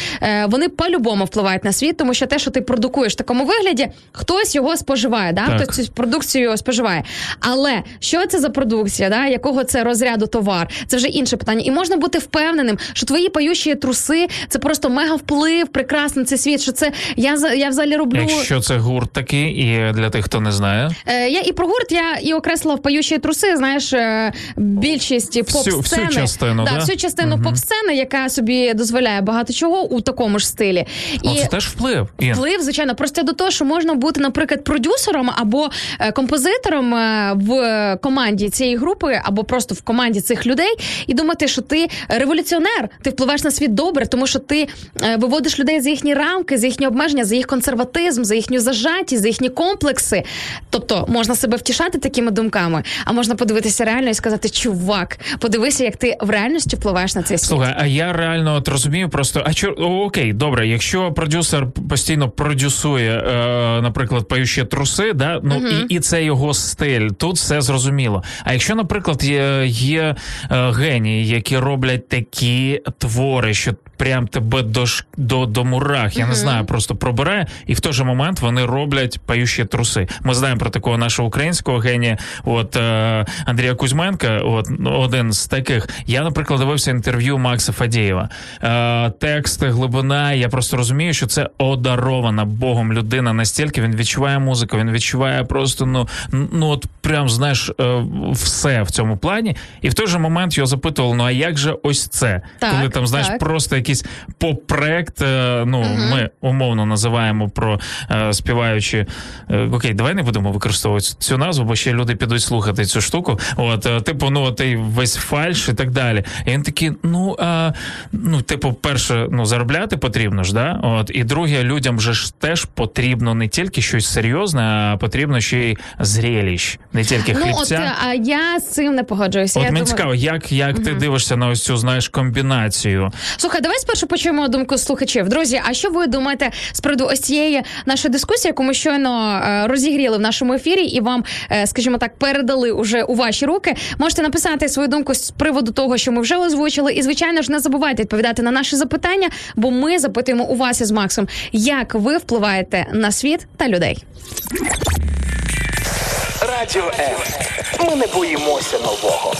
вони по-любому впливають на світ, тому що те, що ти продукуєш в такому вигляді, хтось його споживає, да? Так. хтось цю продукцію споживає. Але що це за продукція, да? якого це розряду товар? Це вже інше питання. І можна бути впевненим, що твої поющі труси це просто мега вплив, прекрасний цей світ. Що це я я взагалі роблю. Якщо це гурт такий, і для тих, хто не знає, Е, я і про гурт я і окреслила в поющі труси. Знаєш, е, більшість поп-сцени. всю частину, да? всю частину поп-сцени, яка собі дозволяє багато чого у такому ж стилі. О, це теж вплив. Вплив, звичайно, просто до того, що можна бути, наприклад, продюсером або е, композитором е, в команді цієї групи, або просто в команді цих людей, і думати, що ти революціонер, ти впливаєш на світ добре, тому що ти е, виводиш людей за їхні рамки, за їхні обмеження, за їх консерватизм, за їхню зажатість, за їхні комплекси. Тобто можна себе втішати такими думками, а можна подивитися реально і сказати: чувак, подивися, як ти в реальності впливаєш на цей світ. Слухай, а я реально от розумію просто. А чо окей, добре, якщо продюсер постійно продюсує, е, наприклад, поючі труси, да ну і, і це його стиль, тут все зрозуміло. А якщо, наприклад, є, є е, генії, які роблять такі твори, що прям тебе до, до, до мурах, я не знаю, просто пробирає, і в той же момент вони роблять поючі труси. Ми знаємо про такого нашого українського генія, от е, Андрія Кузьменка, от один з таких. Я, наприклад, дивився інтерв'ю Макса Фадєєва. Е, текст, глибина. Я просто розумію, що це одарована Богом людина. Настільки він відчуває музику, він відчуває просто ну, ну от прям знаєш е, все в цьому плані. І в той же момент його запитували: ну а як же ось це? Так, Коли там знаєш, так. просто якийсь поп-проект, е, ну ми умовно називаємо про е, співаючи. е, Окей, давай не будемо використовувати цю назву, бо ще люди підуть слухати цю штуку. От, е, типу, ну той весь фальш і так далі. І він такий, ну а, ну, типу, перше, ну заробляти потрібно ж, да? От, і друге, людям же ж теж потрібно не тільки щось серйозне, а потрібно ще й зреліщ, не тільки Ну, от а я з цим не погоджуюся. От я мені думаю- цікаво, як, як ти дивишся на ось цю знаєш комбінацію? Слухай, давай спершу почуємо думку слухачів. Друзі, а що ви думаєте з приводу ось цієї нашої дискусії, яку ми щойно е, розігріли в нашому ефірі, і вам, е, скажімо так, передали уже у ваші руки? Можете написати свою думку з приводу того, що ми вже озвучили. І звичайно ж, не забувайте відповідати на наші запитання, бо ми запитуємо у вас із Максом, як ви впливаєте на світ та людей. Радіо М. Ми не боїмося нового.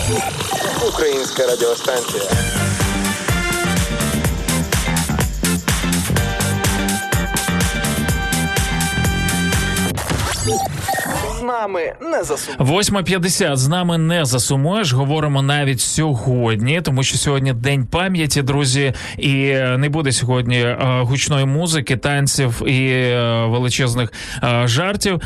Українська радіостанція. Нами не засумуйте. 8.50 з нами не засумуєш. Говоримо навіть сьогодні, тому що сьогодні день пам'яті, друзі, і е, не буде сьогодні е, гучної музики, танців і е, величезних жартів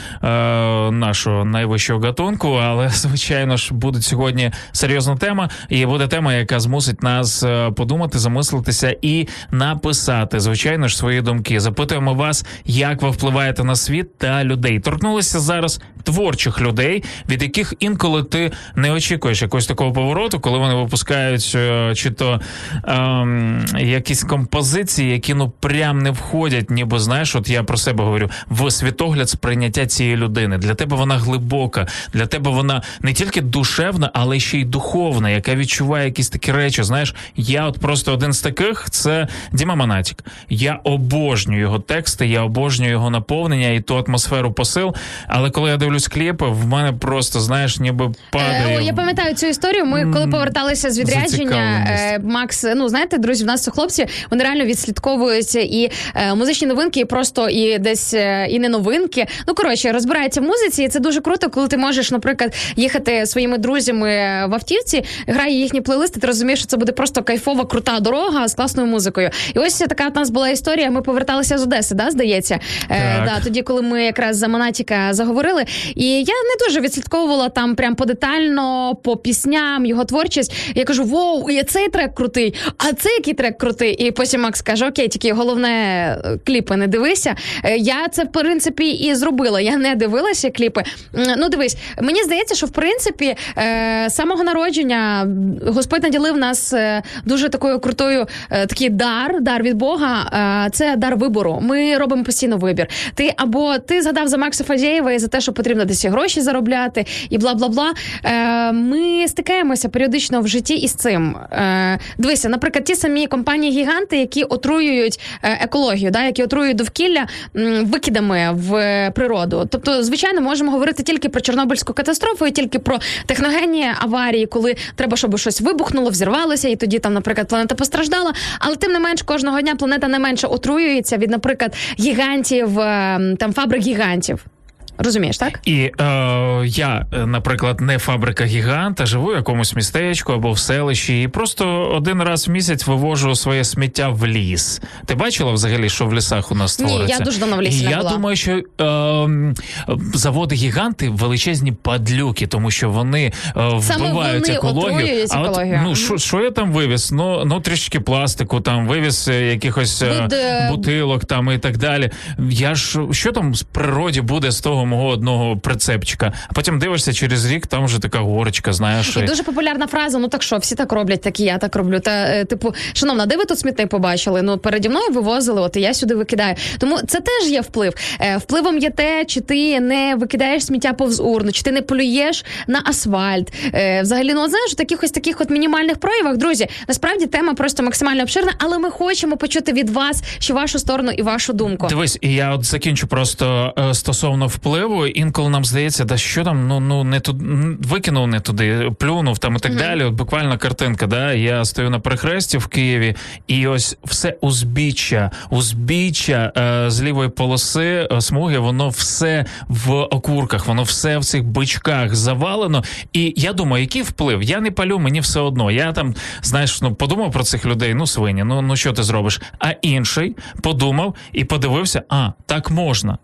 нашого найвищого гатунку. Але звичайно ж буде сьогодні серйозна тема, і буде тема, яка змусить нас подумати, замислитися і написати, звичайно ж, свої думки. Запитуємо вас, як ви впливаєте на світ та людей. Торкнулися зараз творчих людей, від яких інколи ти не очікуєш якогось такого повороту, коли вони випускають е, чи то ем, якісь композиції, які ну прям не входять, ніби знаєш, от я про себе говорю, в світогляд сприйняття цієї людини. Для тебе вона глибока, для тебе вона не тільки душевна, але ще й духовна, яка відчуває якісь такі речі. Знаєш, я от просто один з таких це Діма Манатік. Я обожнюю його тексти, я обожнюю його наповнення і ту атмосферу посил. Але коли я дивлюсь кліпи, в мене просто знаєш, ніби падає. Е, о, я пам'ятаю цю історію. Ми коли поверталися з відрядження, е, Макс, ну знаєте, друзі, в нас це хлопці, вони реально відслідковують і е, музичні новинки, і просто і десь е, і не новинки. Ну коротше, розбираються в музиці, і це дуже круто, коли ти можеш, наприклад, їхати своїми друзями в автівці, грає їхні плейлисти. Ти розумієш, що це буде просто кайфова, крута дорога з класною музикою. І ось така у нас була історія. Ми поверталися з Одеси, да, здається. Е, да, тоді, коли ми якраз за Монатіка заговорили, і я не дуже відслідковувала там прям подетально по пісням його творчість. Я кажу: воу, і цей трек крутий, а цей який трек крутий. І потім Макс каже: Окей, тільки головне е, кліпи не дивися. Е, Я це в принципі і зробила. Я не дивилася кліпи. Ну, дивись, мені здається, що в принципі е, з самого народження Господь наділив нас дуже такою крутою такий дар, дар від Бога. Це дар вибору. Ми робимо постійно вибір. Ти або ти згадав за Макса Фадєєва і за те, що потрібно десь гроші заробляти, і бла бла бла. Е, Ми стикаємося періодично в житті із цим. Е, Дивися, наприклад, ті самі компанії гіганти, які отруюють е, екологію, да, які отруюють довкілля викидами в природу. Тобто, звичайно, можемо говорити тільки про Чорнобильську катастрофу і тільки про техногенні аварії, коли треба, щоб щось вибухнуло, взірвалося, і тоді там, наприклад, планета постраждала. Але тим не менш, кожного дня планета не менше отруюється від, наприклад, гігантів, е, там фабрик гігантів. Розумієш, так? І е, я, е, наприклад, не фабрика гіганта, живу в якомусь містечку або в селищі, і просто один раз в місяць вивожу своє сміття в ліс. Ти бачила взагалі, що в лісах у нас Ні, я дуже давно в лісі І не Я була. думаю, що е, заводи гіганти величезні падлюки, тому що вони е, Саме вбивають вони екологію. а от, екологію. ну що, що я там вивіз? Ну, ну трішки пластику, там вивіз е, якихось е, Від, е, бутилок там і так далі. Я ж що там з природі буде з того мого одного прицепчика? А потім дивишся через рік, там вже така горочка, знаєш. І і- дуже популярна фраза: ну так що, всі так роблять, так і я так роблю. Та е, типу, шановна, де ви тут смітник побачили? Ну переді мною вивозили, от і я сюди викидаю. Тому це теж є вплив. Е, Впливом є те, чи ти не викидаєш сміття повз урну, чи ти не плюєш на асфальт. Е, Взагалі, ну от знаєш, у таких ось таких от мінімальних проявах, друзі, насправді тема просто максимально обширна, але ми хочемо почути від вас ще вашу сторону і вашу думку. Дивись, і я от закінчу просто е, стосовно впливу. Інколи нам здається, да що там, ну ну не туди викинув не туди, плюнув там і так далі. От буквально картинка. Да, я стою на перехресті в Києві, і ось все узбіччя, узбіччя е, з лівої полоси е, смуги, воно все в окурках, воно все в цих бичках завалено. І я думаю, який вплив? Я не палю, мені все одно. Я там, знаєш, ну подумав про цих людей, ну свині, ну ну що ти зробиш? А інший подумав і подивився: а так можна.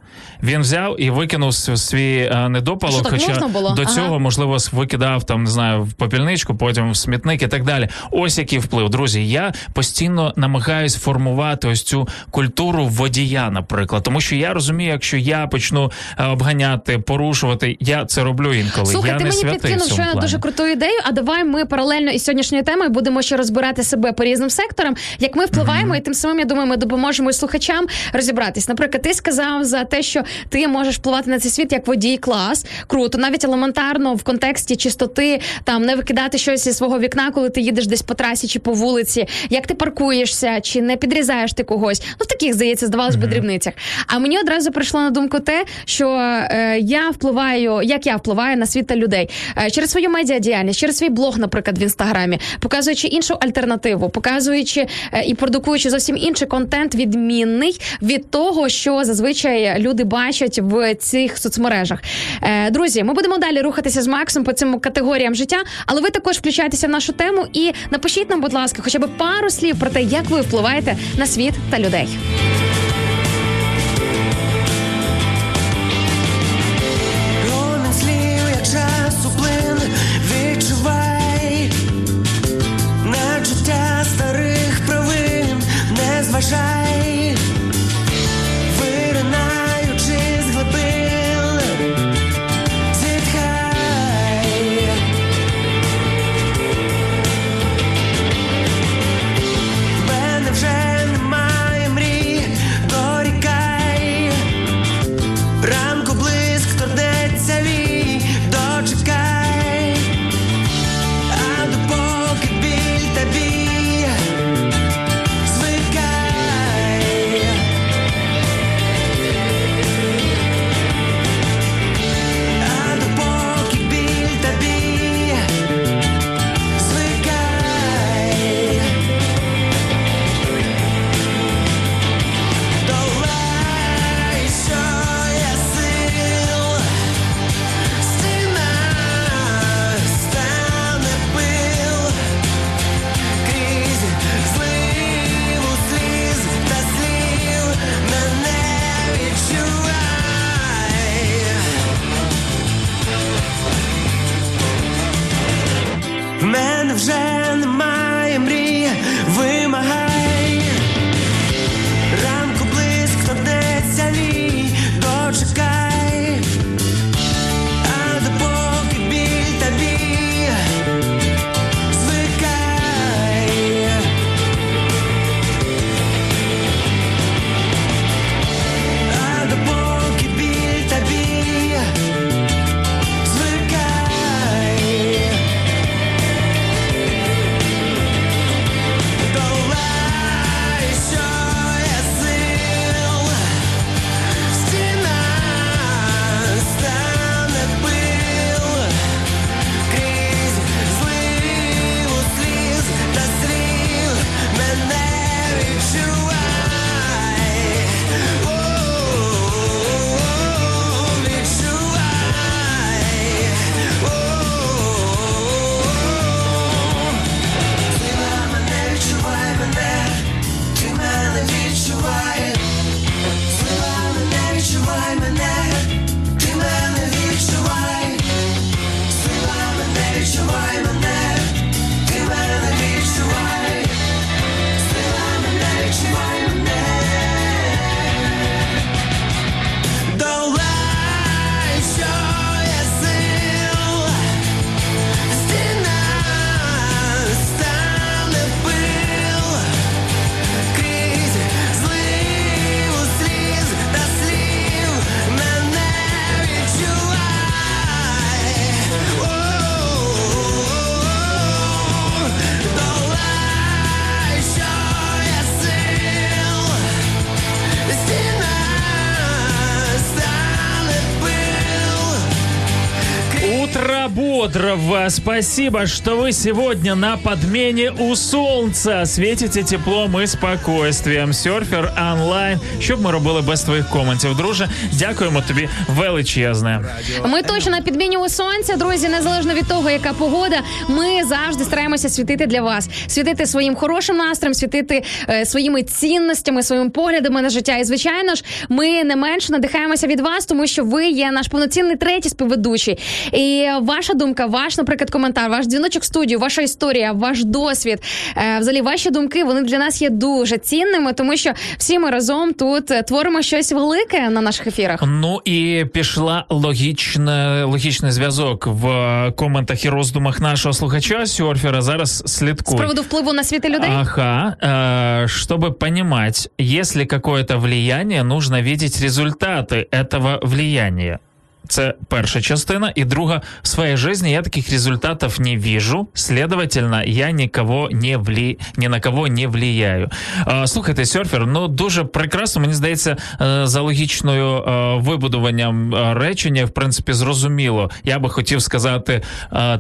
Він взяв і викинув с- свій е, недопалок. Що, хоча було? до Ага. цього можливо с- викидав там, не знаю, в попільничку, потім в смітник і так далі. Ось який вплив. Друзі, я постійно намагаюсь формувати ось цю культуру водія, наприклад, тому що я розумію, якщо я почну е, обганяти, порушувати, я це роблю інколи. Слухай, я ти не мені підкинув щойно плані. дуже круту ідею. А давай ми паралельно із сьогоднішньою темою будемо ще розбирати себе по різним секторам, як ми впливаємо, і тим самим я думаю, ми допоможемо і слухачам розібратись. Наприклад, ти сказав за те, що ти можеш впливати на цей світ як водій клас. Круто, навіть елементарно в контексті чистоти, там не викидати щось із свого вікна, коли ти їдеш десь по трасі чи по вулиці, як ти паркуєшся, чи не підрізаєш ти когось. Ну в таких здається, здавалось би дрібницях. А мені одразу прийшло на думку те, що е, я впливаю, як я впливаю на світ та людей Е, через свою медіадіяльність, через свій блог, наприклад, в інстаграмі, показуючи іншу альтернативу, показуючи е, і продукуючи зовсім інший контент, відмінний від того, що зазвичай люди бачать в цих соцмережах. Е, Друзі, ми будемо далі рухатися з Максом по цим категоріям життя, але ви також включайтеся в нашу тему і напишіть нам, будь ласка, хоча б пару слів про те, як ви впливаєте на світ та людей. Відчувай на життя старих провин, не зважай, Спасибо, что вы сегодня на подмене у солнца. Светите теплом і спокойствием. Серфер онлайн. Що б ми робили без твоїх коментів, друже? Дякуємо тобі величезне. Ми точно на підміні у сонця, друзі, незалежно від того, яка погода. Ми завжди стараємося світити для вас, світити своїм хорошим настроєм, світити е, своїми цінностями, своїми поглядами на життя. І звичайно ж, ми не менше надихаємося від вас, тому що ви є наш повноцінний третій співведучий. І ваша думка, ваш, наприклад, коментар, ваш дзвіночок в студію, ваша історія, ваш досвід, е, взагалі ваші думки, вони для нас є дуже цінними, тому що всі ми разом тут е, творимо щось велике на наших ефірах. Ну і пішла логічна, логічний зв'язок в коментах і роздумах нашого слухача Серфера. Зараз З слідкуй. приводу впливу на світи людей. Ага, э, чтобы понимать, если какое-то влияние, нужно видеть результаты этого влияния. Це перша частина. І друга, в своей жизни я таких результатов не вижу. Следовательно, я никого не вли... ні на кого не влияю. Е, слухайте, серфер, ну дуже прекрасно. Мені здається, е, за логічною е, вибудуванням е, речення, в принципі, зрозуміло. Я би хотів сказати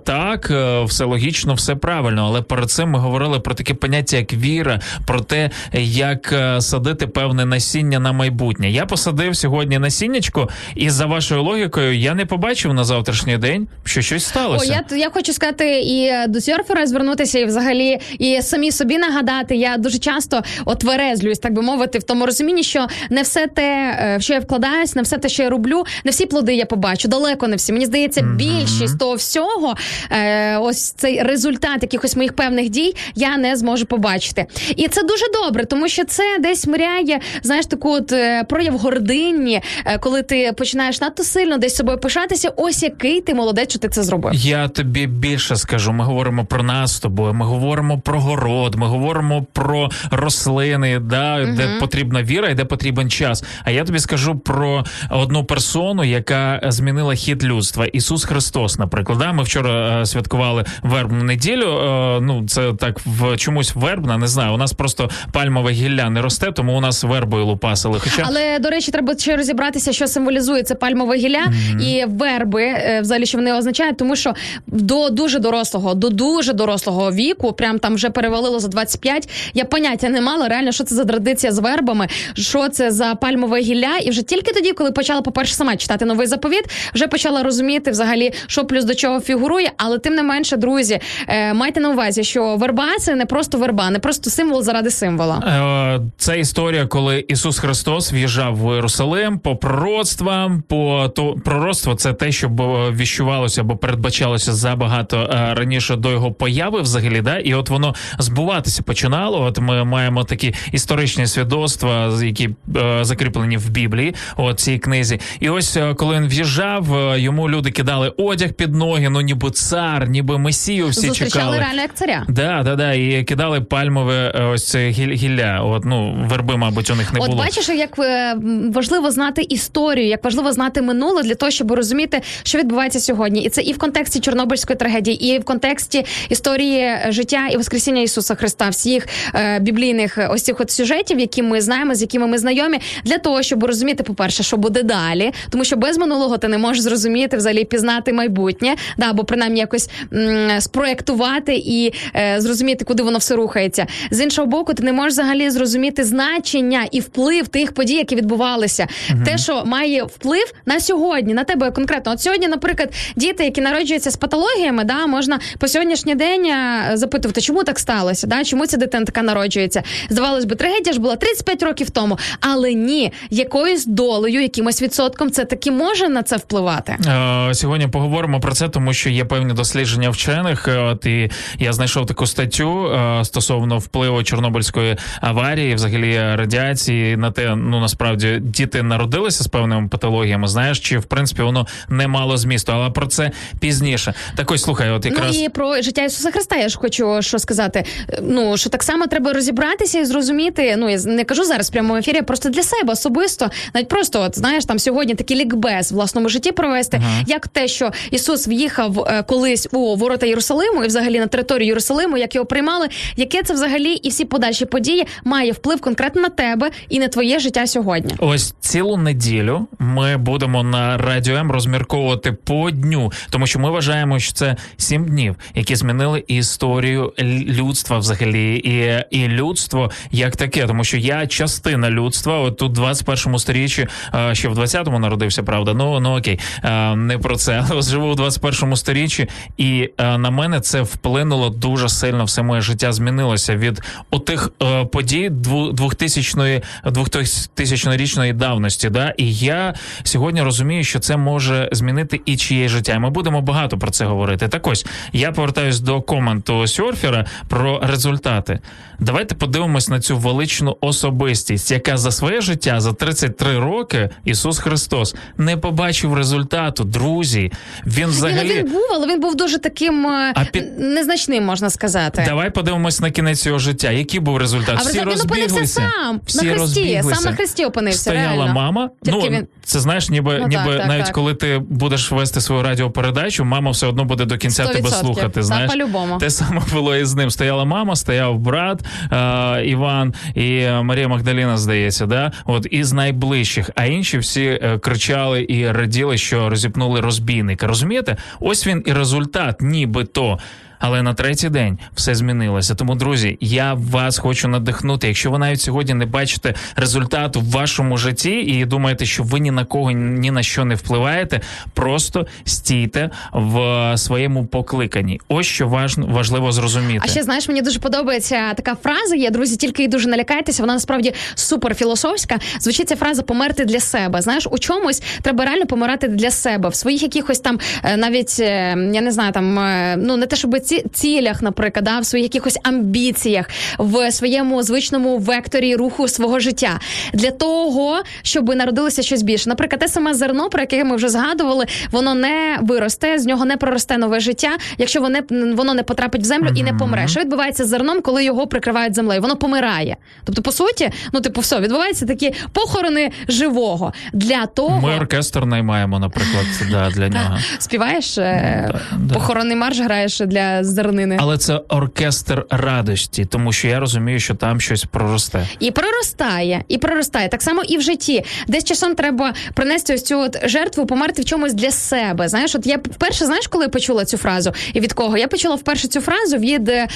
так, все логічно, все правильно. Але перед цим ми говорили про таке поняття, як віра, про те, як садити певне насіння на майбутнє. Я посадив сьогодні насіннячко, і за вашою логікою я не побачив на завтрашній день, що щось О, сталося. я, я хочу сказати і до серфера звернутися, і взагалі і самі собі нагадати. Я дуже часто от верезлююсь, так би мовити, в тому розумінні, що не все те, е, в що я вкладаюсь, не все те, що я роблю, не всі плоди я побачу. Далеко не всі. Мені здається, більшість того всього, е, ось цей результат якихось моїх певних дій, я не зможу побачити. І це дуже добре, тому що це десь мряє, знаєш, таку от е, прояв гордині, коли ти починаєш надто сильно десь собою пишатися. Ось який ти молодець, що ти це зробив. Я тобі більше скажу. Ми говоримо про нас з тобою. Ми говоримо про город, ми говоримо про рослини, да, де потрібна віра і де потрібен час. А я тобі скажу про одну персону, яка змінила хід людства. Ісус Христос, наприклад. Да? Ми вчора е, святкували вербну неділю. Е, ну це так в чомусь вербна, не знаю. У нас просто пальмове гілля не росте, тому у нас вербою лупасили. Хоча Але до речі, треба ще розібратися, що символізує це пальмове гілля і верби, е, взагалі, що вони означають, тому що до дуже дорослого, до дуже дорослого віку, прям там вже перевалило за 25, Я поняття не мала реально, що це за традиція з вербами, що це за пальмове гілля. І вже тільки тоді, коли почала, по-перше, сама читати новий заповіт, вже почала розуміти взагалі, що плюс до чого фігурує. Але тим не менше, друзі, е, майте на увазі, що верба це не просто верба, не просто символ заради символа. Е, Це історія, коли Ісус Христос в'їжджав в Єрусалим по пророцтвам, по то пророцтво це те, що б- віщувалося або передбачалося забагато е, раніше до його появи, взагалі, да, і от воно збуватися починало. От ми маємо такі історичні свідоцтва, які е, закріплені в Біблії, от цій книзі. І ось е, коли він в'їжджав, е, йому люди кидали одяг під ноги, ну ніби цар, ніби месію всі Зустрічали чекали. реально як царя. Да, да, да, і кидали пальмове е, ось це гілля. От ну верби, мабуть, у них не От було. бачиш, як е, важливо знати історію, як важливо знати минуле для того, щоб розуміти, що відбувається сьогодні. І це і в контексті Чорнобильської трагедії, і в контексті історії е, життя і воскресіння Ісуса Христа, всіх е, біблійних е, ось цих от сюжетів, які ми знаємо, з якими ми знайомі, для того, щоб розуміти, по-перше, що буде далі, тому що без минулого ти не можеш зрозуміти взагалі пізнати майбутнє, да, або принаймні якось м, спроектувати і е, зрозуміти, куди воно все рухається. З іншого боку, ти не можеш взагалі зрозуміти значення і вплив тих подій, які відбувалися. Те, що має вплив на сьогодні, на тебе конкретно. От сьогодні, наприклад, діти, які народжуються з патологіями, да, можна по сьогоднішній день е, запитувати, чому так сталося, да, чому ця дитина така народжується. Здавалось би, трагедія ж була 35 років тому, але ні, якоюсь долею, якимось відсотком, це таки може на це впливати. Е, Сьогодні поговоримо про це, тому що є певні дослідження вчених. Е, От і я знайшов таку статтю е, стосовно впливу Чорнобильської аварії, взагалі радіації на те, ну насправді діти народилися з певними патологіями. Знаєш, чи в принципі воно не мало змісту, але про це пізніше. Так ось слухай, от якраз Ну і про життя Ісуса Христа я ж хочу що сказати. Ну що так само треба розібратися і зрозуміти. Ну я не кажу зараз в прямому ефірі, просто для себе особисто, навіть просто от знаєш, там сьогодні такий лікбез в власному житті провести, як те, що Ісус в'їхав е, колись у ворота Єрусалиму і взагалі на територію Єрусалиму, як його приймали, яке це взагалі і всі подальші події має вплив конкретно на тебе і на твоє життя сьогодні. Ось цілу неділю ми будемо на радіо М розмірковувати по дню, тому що ми вважаємо, що це сім днів, які змінили історію людства взагалі, і, і людство як таке, тому що я частина людства. От тут в 21 сторіччі, е, ще в 20-му народився, правда. Ну ну окей, е, не про це. Але живу в 21 сторіччі, і е, на мене це вплинуло дуже сильно. Все моє життя змінилося від отих подій дву- 2000-ї 2000-річної давності. Да? І я сьогодні розумію, що це може змінити і чиє життя. І ми будемо багато про це говорити. Так ось я повертаюсь до коменту Сьорфера про результати. Давайте подивимось на цю величну особистість, яка за своє життя за 33 роки Ісус Христос не побачив результату. Друзі, він ну, взагалі. він був, але він був дуже таким е, А під- незначним, можна сказати. Давай подивимось на кінець його життя. Який був результат? А Всі опинився розбіглися. сам Всі на хресті, сам на хресті опинився. Стояла реально. мама. Тільки ну він- це знаєш, ніби Ну, ніби так, так, навіть так. коли ти будеш вести свою радіопередачу, мама все одно буде до кінця 100%. тебе слухати. Знаєш, по-любому. те саме було і з ним. Стояла мама, стояв брат е, Іван і Марія Магдаліна, здається, да от із найближчих. А інші всі е, кричали і раділи, що розіпнули розбійника. Розумієте? Ось він і результат, нібито. Але на третій день все змінилося. Тому, друзі, я вас хочу надихнути. Якщо ви навіть сьогодні не бачите результату в вашому житті і думаєте, що ви ні на кого ні на що не впливаєте, просто стійте в своєму покликанні. Ось що важливо зрозуміти. А ще знаєш, мені дуже подобається така фраза. Є друзі, тільки і дуже налякайтеся. Вона насправді супер філософська. Звучить ця фраза померти для себе. Знаєш, у чомусь треба реально помирати для себе в своїх якихось там е, навіть е, я не знаю, там е, ну не те, щоб ці цілях, наприклад, да, в своїх якихось амбіціях, в своєму звичному векторі руху свого життя для того, щоб народилося щось більше. Наприклад, те саме зерно, про яке ми вже згадували, воно не виросте, з нього не проросте нове життя, якщо воно не, воно не потрапить в землю і не помре. Що відбувається з зерном, коли його прикривають землею? Воно помирає. Тобто, по суті, ну типу, все відбуваються такі похорони живого для того. Ми оркестр наймаємо, наприклад, да, для нього. Співаєш да. похоронний марш, граєш для зернини. Але це оркестр радості, тому що я розумію, що там щось проросте. І проростає, і проростає. Так само і в житті. Десь часом треба принести ось цю от жертву, померти в чомусь для себе. Знаєш, от я вперше знаєш, коли почула цю фразу і від кого? Я почула вперше цю фразу від е,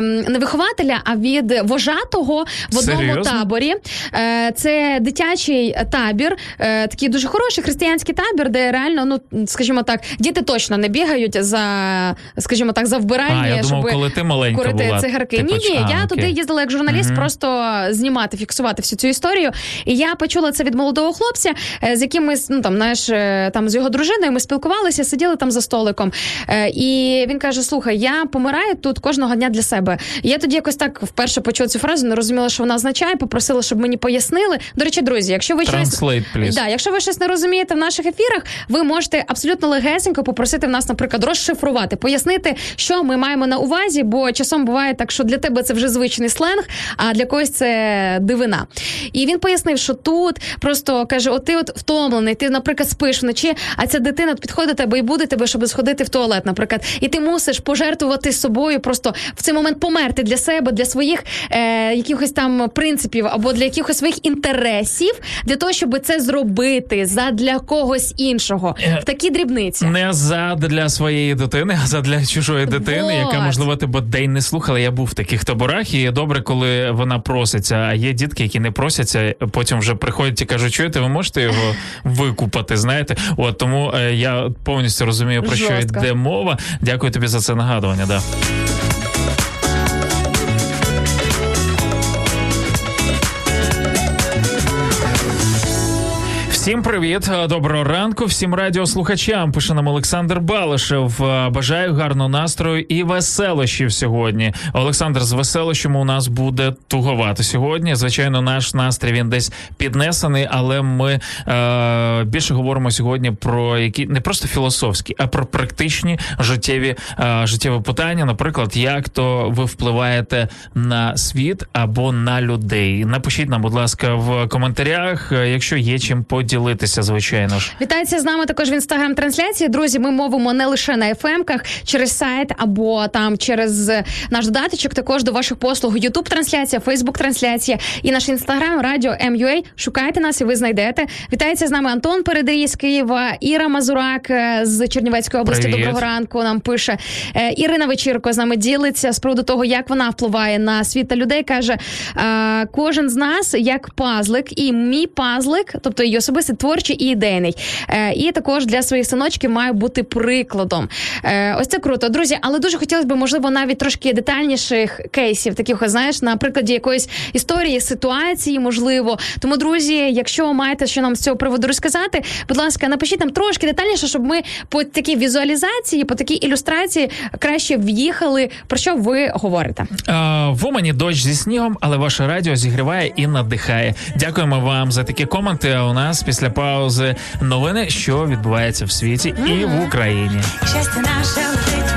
не вихователя, а від вожатого в одному Серйозно? таборі. Е, це дитячий табір, е, такий дуже хороший християнський табір, де реально, ну скажімо так, діти точно не бігають за, скажімо так, так за вбиральні, А, я думав, щоб коли ти маленька курити була, цигарки. ні, ні, я окей. туди їздила як журналіст, просто знімати, фіксувати всю цю історію. І я почула це від молодого хлопця, е, з яким ми ну там знаєш, е, там з його дружиною ми спілкувалися, сиділи там за столиком. Е, І він каже: Слухай, я помираю тут кожного дня для себе. І я тоді якось так вперше почула цю фразу, не розуміла, що вона означає. Попросила, щоб мені пояснили. До речі, друзі, якщо ви щось please. Да, якщо ви щось не розумієте в наших ефірах, ви можете абсолютно легесенько попросити в нас, наприклад, розшифрувати, пояснити, що ми маємо на увазі, бо часом буває так, що для тебе це вже звичний сленг, а для когось це дивина. І він пояснив, що тут просто каже: от ти от втомлений, ти, наприклад, спиш вночі, а ця дитина підходить до тебе і буде тебе, щоб сходити в туалет, наприклад, і ти мусиш пожертвувати собою, просто в цей момент померти для себе, для своїх е, якихось там принципів або для якихось своїх інтересів, для того, щоб це зробити задля когось іншого. Е, В такі дрібниці. Не задля своєї дитини, а задля чужої дитини, яка можливо тебе день не слухала. Я був в таких таборах, і добре, коли вона проситься. А є дітки, які не просяться, потім вже приходять і кажуть, чуєте, ви можете його викупати. Знаєте, от тому е, я повністю розумію про що йде мова. Дякую тобі за це нагадування. Да. Всім привіт, е, доброго ранку. Всім радіослухачам. Пише нам Олександр Балишев. Е, Бажаю гарного настрою і веселощів сьогодні. Олександр, з веселощами у нас буде туговато сьогодні. Звичайно, наш настрій він десь піднесений, але ми е, більше говоримо сьогодні про які не просто філософські, а про практичні життєві е, життєві питання. Наприклад, як то ви впливаєте на світ або на людей. Напишіть нам, будь ласка, в коментарях, е, якщо є чим поділитися, звичайно ж. Вітається з нами також в інстаграм-трансляції. Друзі, ми мовимо не лише на ФМ-ках, через сайт або там через наш додаточок. Також до ваших послуг Ютуб трансляція, Фейсбук трансляція і наш інстаграм Радіо МЮА. Шукайте нас і ви знайдете. Вітається з нами Антон Передрій з Києва, Іра Мазурак е, з Чернівецької області. Привіт. Доброго ранку. Нам пише Е, Ірина Вечірко з нами ділиться з приводу того, як вона впливає на світ та людей. каже: е, кожен з нас як пазлик, і мій пазлик, тобто її особистий творчий і ідейний. Е, І також для своїх синочків має бути прикладом. Е, Ось це круто, друзі. Але дуже хотілося б, можливо, навіть трошки детальніших кейсів, таких, знаєш, на прикладі якоїсь історії, ситуації, можливо. Тому, друзі, якщо маєте що нам з цього приводу розказати, будь ласка, напишіть нам трошки детальніше, щоб ми по такій візуалізації, по такій ілюстрації краще в'їхали, про що ви говорите. А, в Умані дощ зі снігом, але ваше радіо зігріває і надихає. Дякуємо вам за такі коменти. У нас після паузи новини, що відбувається в світі і в Україні. Щастя наше летить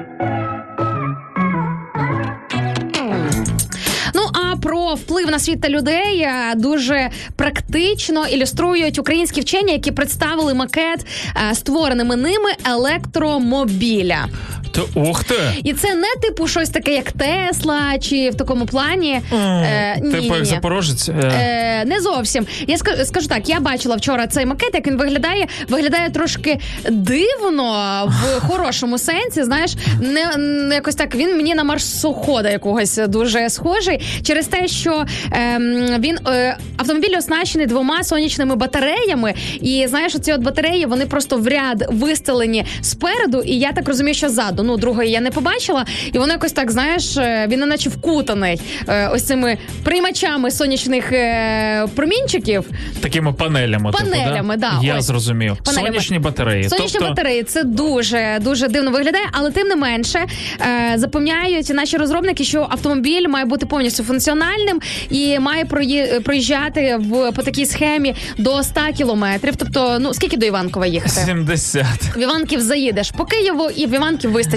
На світ та людей е, дуже практично ілюструють українські вчені, які представили макет е, створеними ними електромобіля. То ух ти! І це не типу щось таке, як Тесла, чи в такому плані. Е, ні, Типу як ні. запорожець. е, Е, не зовсім. Я ска- скажу так, я бачила вчора цей макет, як він виглядає. Виглядає трошки дивно в хорошому сенсі. Знаєш, не, не якось так. Він мені на марсохода якогось дуже схожий через те, що ем, він е, автомобіль оснащений двома сонячними батареями. І знаєш, оці от батареї вони просто в ряд вистелені спереду, і я так розумію, що ззаду. Ну, другої я не побачила, і воно якось так, знаєш, е, він наче вкутаний е, ось цими приймачами сонячних е, промінчиків. Такими панелями. Панелями, типу, да, Я ось. зрозумів. Панелями. Сонячні батареї. Сонячні тобто, батареї це дуже дуже дивно виглядає, але тим не менше запевняють наші розробники, що автомобіль має бути повністю функціональним і має прої- проїжджати в по такій схемі до 100 кілометрів. Тобто, ну скільки до Іванкова їхати? 70. В Іванків заїдеш по Києву, і в Іванків вистачить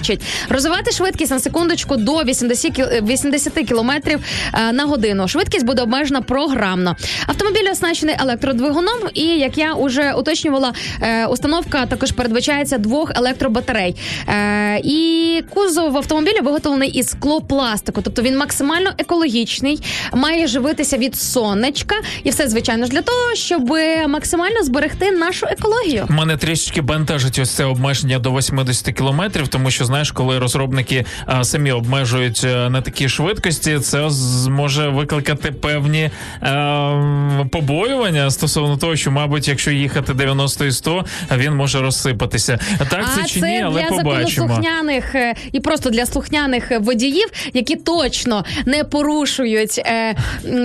розвивати швидкість на секундочку до 80 кіл- 80 кілометрів е, на годину. Швидкість буде обмежена програмно. Автомобіль оснащений електродвигуном, і як я вже уточнювала, е, установка також передбачається двох електробатарей. Е, І кузов автомобіля виготовлений із склопластику, тобто він максимально екологічний, має живитися від сонечка, і все звичайно ж для того, щоб максимально зберегти нашу екологію. Мене трішечки бентежить ось це обмеження до 80 кілометрів, тому що знаєш, коли розробники а, самі обмежують е, на такій швидкості, це зможе викликати певні е, побоювання стосовно того, що, мабуть, якщо їхати 90 і 100, він може розсипатися. Так це а чи це ні, але для побачимо. законослухняних е, і просто для слухняних водіїв, які точно не порушують е,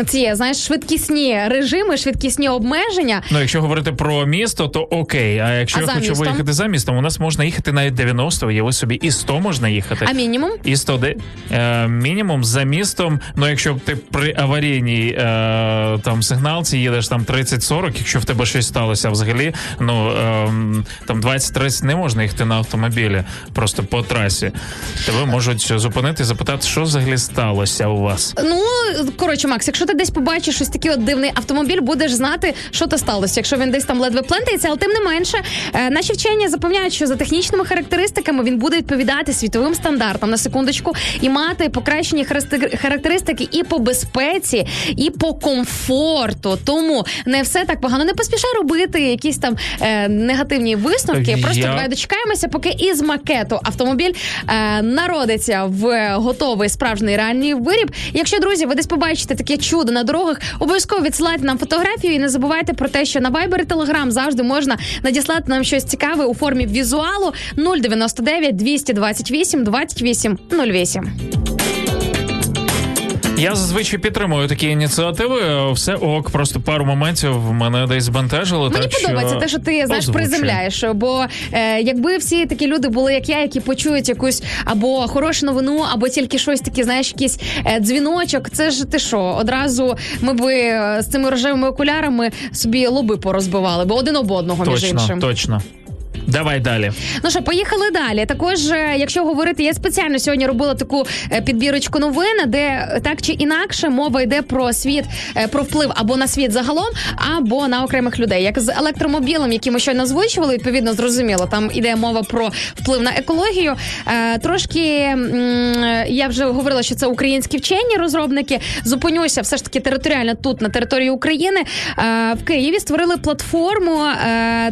ці знаєш швидкісні режими, швидкісні обмеження. Ну, якщо говорити про місто, то окей. А якщо А я хочу містом? виїхати за містом, у нас можна їхати навіть 90, уяви собі, і 100 можна їхати. А мінімум? І 100 де, е, мінімум за містом. Ну, якщо ти при аварійній е, там сигналці їдеш там 30-40, якщо в тебе щось сталося взагалі, ну е, там 20-30 не можна їхати на автомобілі просто по трасі. Тебе можуть зупинити і запитати, що взагалі сталося у вас. Ну коротше, Макс, якщо ти десь побачиш щось такий от дивний автомобіль, будеш знати, що то сталося. Якщо він десь там ледве плентається, але тим не менше, е, наші вчені запевняють, що за технічними характеристиками він буде відповідати світовим стандартам на секундочку і мати покращені характеристики- характеристики і по безпеці, і по комфорту. Тому не все так погано. Не поспішай робити якісь там е, негативні висновки. Я- Просто давай дочекаємося, поки із макету автомобіль е, народиться в готовий справжній реальний виріб. Якщо друзі, ви десь побачите таке чудо на дорогах, обов'язково відсилайте нам фотографію і не забувайте про те, що на Viber і Telegram завжди можна надіслати нам щось цікаве у формі візуалу 099 228 28 08. Я зазвичай підтримую такі ініціативи. Все ок, просто пару моментів мене десь збентежило. Мені так, подобається що те, що ти знаєш, приземляєш. Бо е, якби всі такі люди були, як я, які почують якусь або хорошу новину, або тільки щось таке, знаєш, якийсь е, дзвіночок. Це ж ти що? Одразу ми би е, з цими рожевими окулярами собі лоби порозбивали, бо один об одного між Точно, іншим. точно. Давай далі. Ну що, поїхали далі. Також, е, якщо говорити, я спеціально сьогодні робила таку е, підбірочку новин, де так чи інакше мова йде про світ, е, про вплив або на світ загалом, або на окремих людей. Як з електромобілем, який ми щойно озвучували, відповідно зрозуміло. Там іде мова про вплив на екологію. Трошки я вже говорила, що це українські вчені розробники. Зупинюся все ж таки територіально тут, на території України. В Києві створили платформу,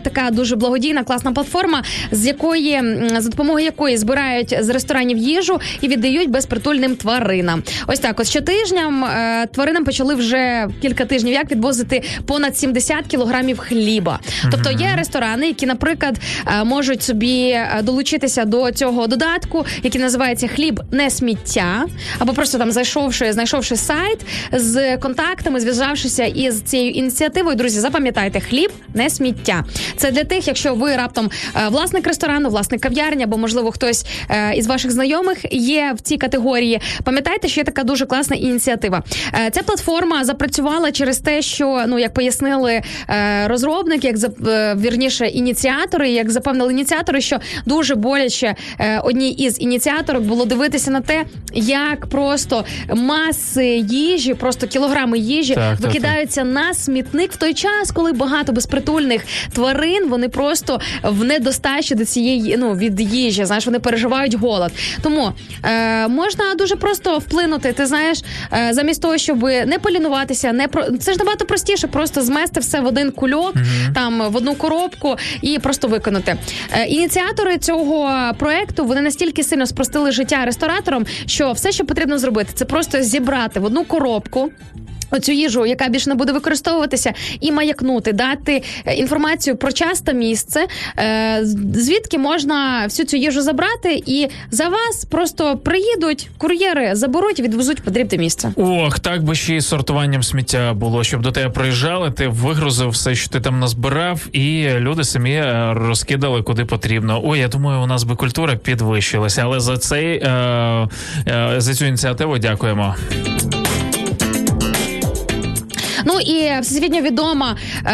така дуже благодійна, класна платформа. Платформа, з якої за допомогою якої збирають з ресторанів їжу і віддають безпритульним тваринам. Ось так, ось щотижням е, тваринам почали вже кілька тижнів як відвозити понад 70 кілограмів хліба. Тобто є ресторани, які, наприклад, е, можуть собі е, долучитися до цього додатку, який називається хліб не сміття, або просто там зайшовши, знайшовши сайт з контактами, зв'язавшися із цією ініціативою. Друзі, запам'ятайте, хліб не сміття. Це для тих, якщо ви раптом власник ресторану, власник кав'ярні, або можливо хтось е, із ваших знайомих є в цій категорії. Пам'ятайте, що є така дуже класна ініціатива. Е, Ця платформа запрацювала через те, що ну як пояснили е, розробники, як е, вірніше ініціатори, як запевнили ініціатори, що дуже боляче е, одній із ініціаторок було дивитися на те, як просто маси їжі, просто кілограми їжі Так, так, викидаються на смітник в той час, коли багато безпритульних тварин вони просто в недостачі до цієї ну від їжі. Знаєш, вони переживають голод. Тому е, можна дуже просто вплинути. Ти знаєш, е, замість того, щоб не полінуватися, не про це ж набагато простіше, просто змести все в один кульок, там в одну коробку і просто виконати. Е, ініціатори цього проекту вони настільки сильно спростили життя рестораторам, що все, що потрібно зробити, це просто зібрати в одну коробку. Оцю їжу, яка більше не буде використовуватися, і маякнути, дати е, інформацію про час та місце, е, звідки можна всю цю їжу забрати, і за вас просто приїдуть кур'єри, заберуть відвезуть потрібне місце. Ох, так би ще й сортуванням сміття було, щоб до тебе приїжджали, ти вигрузив все, що ти там назбирав, і люди самі е, розкидали куди потрібно. Ой, я думаю, у нас би культура підвищилася, але за цей за цю ініціативу дякуємо. Ну і всесвітньо відома е,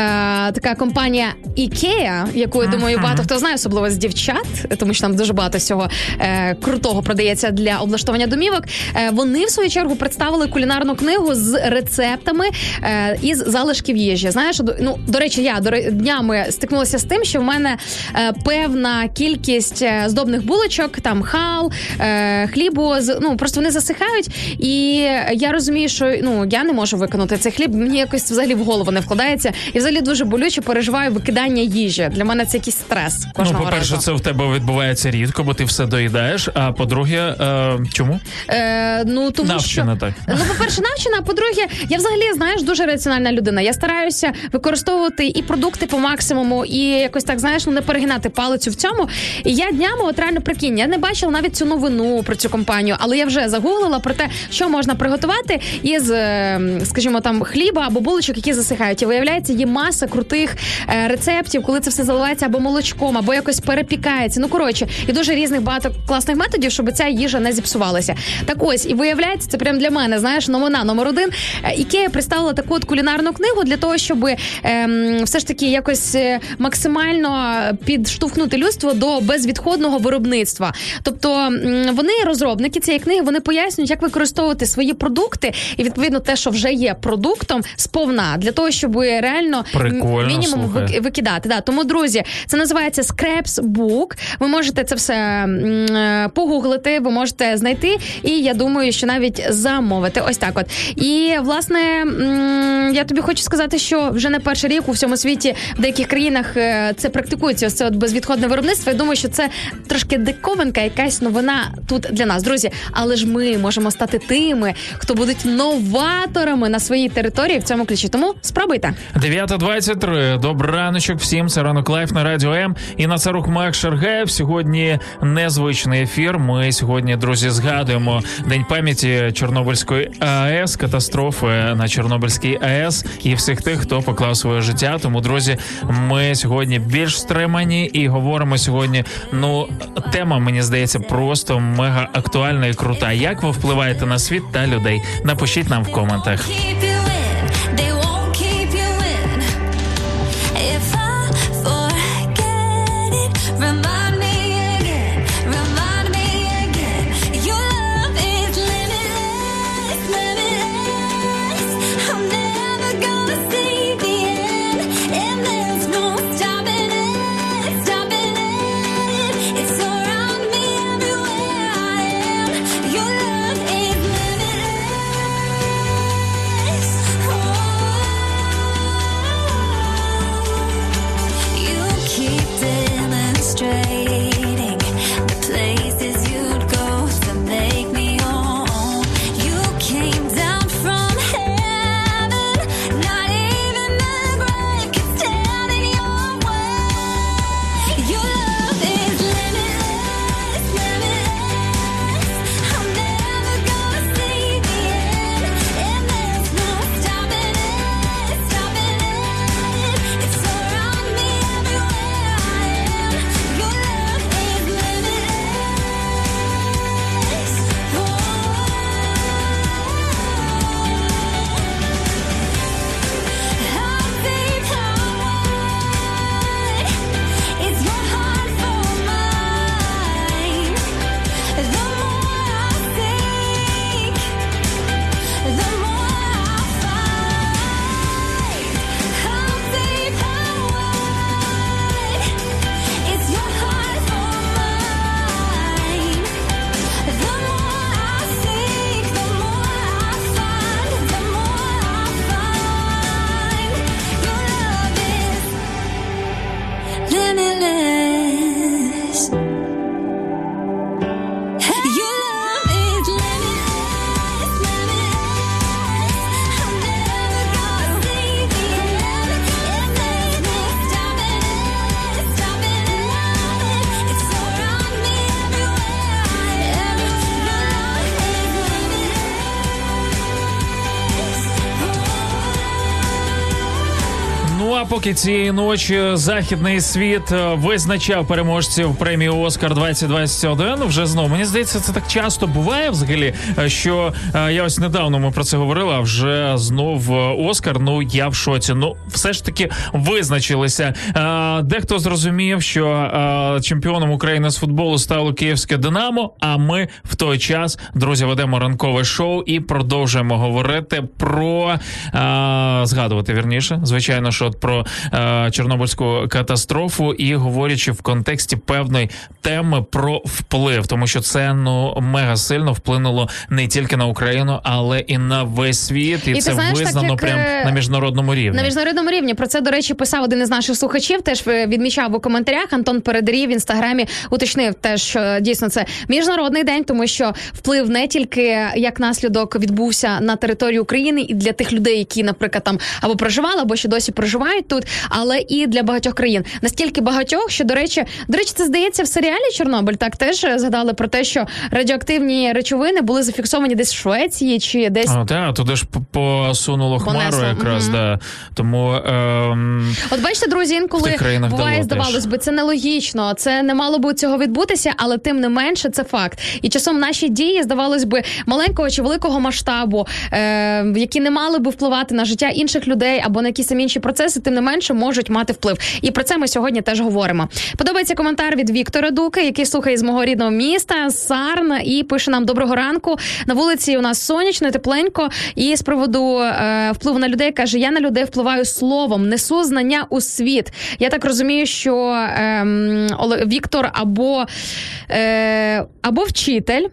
така компанія IKEA, яку я думаю, багато хто знає, особливо з дівчат, тому що там дуже багато всього е, крутого продається для облаштування домівок. Е, вони в свою чергу представили кулінарну книгу з рецептами е, із залишків їжі. Знаєш, ну до речі, я до днями стикнулася з тим, що в мене е, певна кількість е, здобних булочок, там хал, е, хлібу з ну просто вони засихають, і я розумію, що ну я не можу виконати цей хліб. Мені якось взагалі в голову не вкладається, і взагалі дуже болюче переживаю викидання їжі. Для мене це якийсь стрес. Ну, по-перше, це в тебе відбувається рідко, бо ти все доїдаєш. А по-друге, е, чому? Е, ну тому Навчена що так. ну, по-перше, навчена. а По-друге, я взагалі знаєш дуже раціональна людина. Я стараюся використовувати і продукти по максимуму, і якось так знаєш, ну не перегинати палицю в цьому. І я днями, от реально прикинь, я не бачила навіть цю новину про цю компанію, але я вже загуглила про те, що можна приготувати із, е, скажімо, там хліба або булочок, які засихають. І виявляється, є маса крутих е, рецептів, коли це все заливається або молочком, або якось перепікається. Ну коротше, і дуже різних багато класних методів, щоб ця їжа не зіпсувалася. Так ось і виявляється, це прям для мене. Знаєш, новина номер один. Е, Ікея представила таку от кулінарну книгу для того, щоб ем, все ж таки якось е, максимально підштовхнути людство до безвідходного виробництва. Тобто вони розробники цієї книги, вони пояснюють, як використовувати свої продукти і відповідно те, що вже є продуктом, сповна для того, щоб реально Прикольно, мінімум слухай. викидати. Да. Тому, друзі, це називається Scraps Book. Ви можете це все м, е, погуглити, ви можете знайти, і я думаю, що навіть замовити. Ось так. От і власне м, я тобі хочу сказати, що вже не перший рік у всьому світі в деяких країнах е, це практикується. Ось це от безвідходне виробництво. Я думаю, що це трошки диковинка, якась новина тут для нас, друзі. Але ж ми можемо стати тими, хто будуть новаторами на своїй території в цьому ключі. Тому спробуйте. 9.23. Добрий раночок всім. Це ранок live на радіо М. Інна Царук, Макс Шаргаєв. Сьогодні незвичний ефір. Ми сьогодні, друзі, згадуємо День пам'яті Чорнобильської АЕС, катастрофи на Чорнобильській АЕС і всіх тих, хто поклав своє життя. Тому, друзі, ми сьогодні більш стримані і говоримо сьогодні. Ну, тема мені здається просто мега актуальна і крута. Як ви впливаєте на світ та людей? Напишіть нам в коментах. Цієї ночі західний світ е, визначав переможців премії Оскар 2021, Вже знову мені здається, це так часто буває взагалі. е, Що е, я ось недавно ми про це говорили, а вже знов Оскар. Ну я в шоці. Ну все ж таки визначилися. Дехто зрозумів, що е, чемпіоном України з футболу стало київське Динамо. А ми в той час, друзі, ведемо ранкове шоу і продовжуємо говорити про е, згадувати вірніше, звичайно, що от про е, Чорнобильську катастрофу, і говорячи в контексті певної теми про вплив, тому що це ну мега сильно вплинуло не тільки на Україну, але і на весь світ, і, І це знаєш, так визнано як, прям на міжнародному рівні. На міжнародному рівні про це, до речі, писав один із наших слухачів. Теж е, відмічав у коментарях. Антон Передарів в інстаграмі уточнив теж, що дійсно це міжнародний день, тому що вплив не тільки як наслідок відбувся на території України і для тих людей, які, наприклад, там або проживали, або ще досі проживають тут, але і для багатьох країн. Настільки багатьох, що до речі, до речі, це здається в серіалі Чорнобиль. Так теж е, згадали про те, що радіоактивні речовини були зафіксовані десь в Швеції чи десь А, так, туди ж посунуло хмару Понесло, якраз, мгм. да. Тому ем, От бачите, друзі, інколи країнах буває, дало здавалось би, це нелогічно, це не мало би цього відбутися, але тим не менше це факт. І часом наші дії, здавалось би, маленького чи великого масштабу, е, які не мали би впливати на життя інших людей або на якісь інші процеси, тим не менше можуть мати вплив. І про це ми сьогодні теж говоримо. Подобається коментар від Віктора Дуки, який слухає з мого рідного міста Сарн, і пише нам доброго ранку. На вулиці у нас сонячно, тепленько. І з приводу е, впливу на людей каже: я на людей впливаю словом, несу знання у світ. Я так розумію, що ем, Віктор або, е, або вчитель.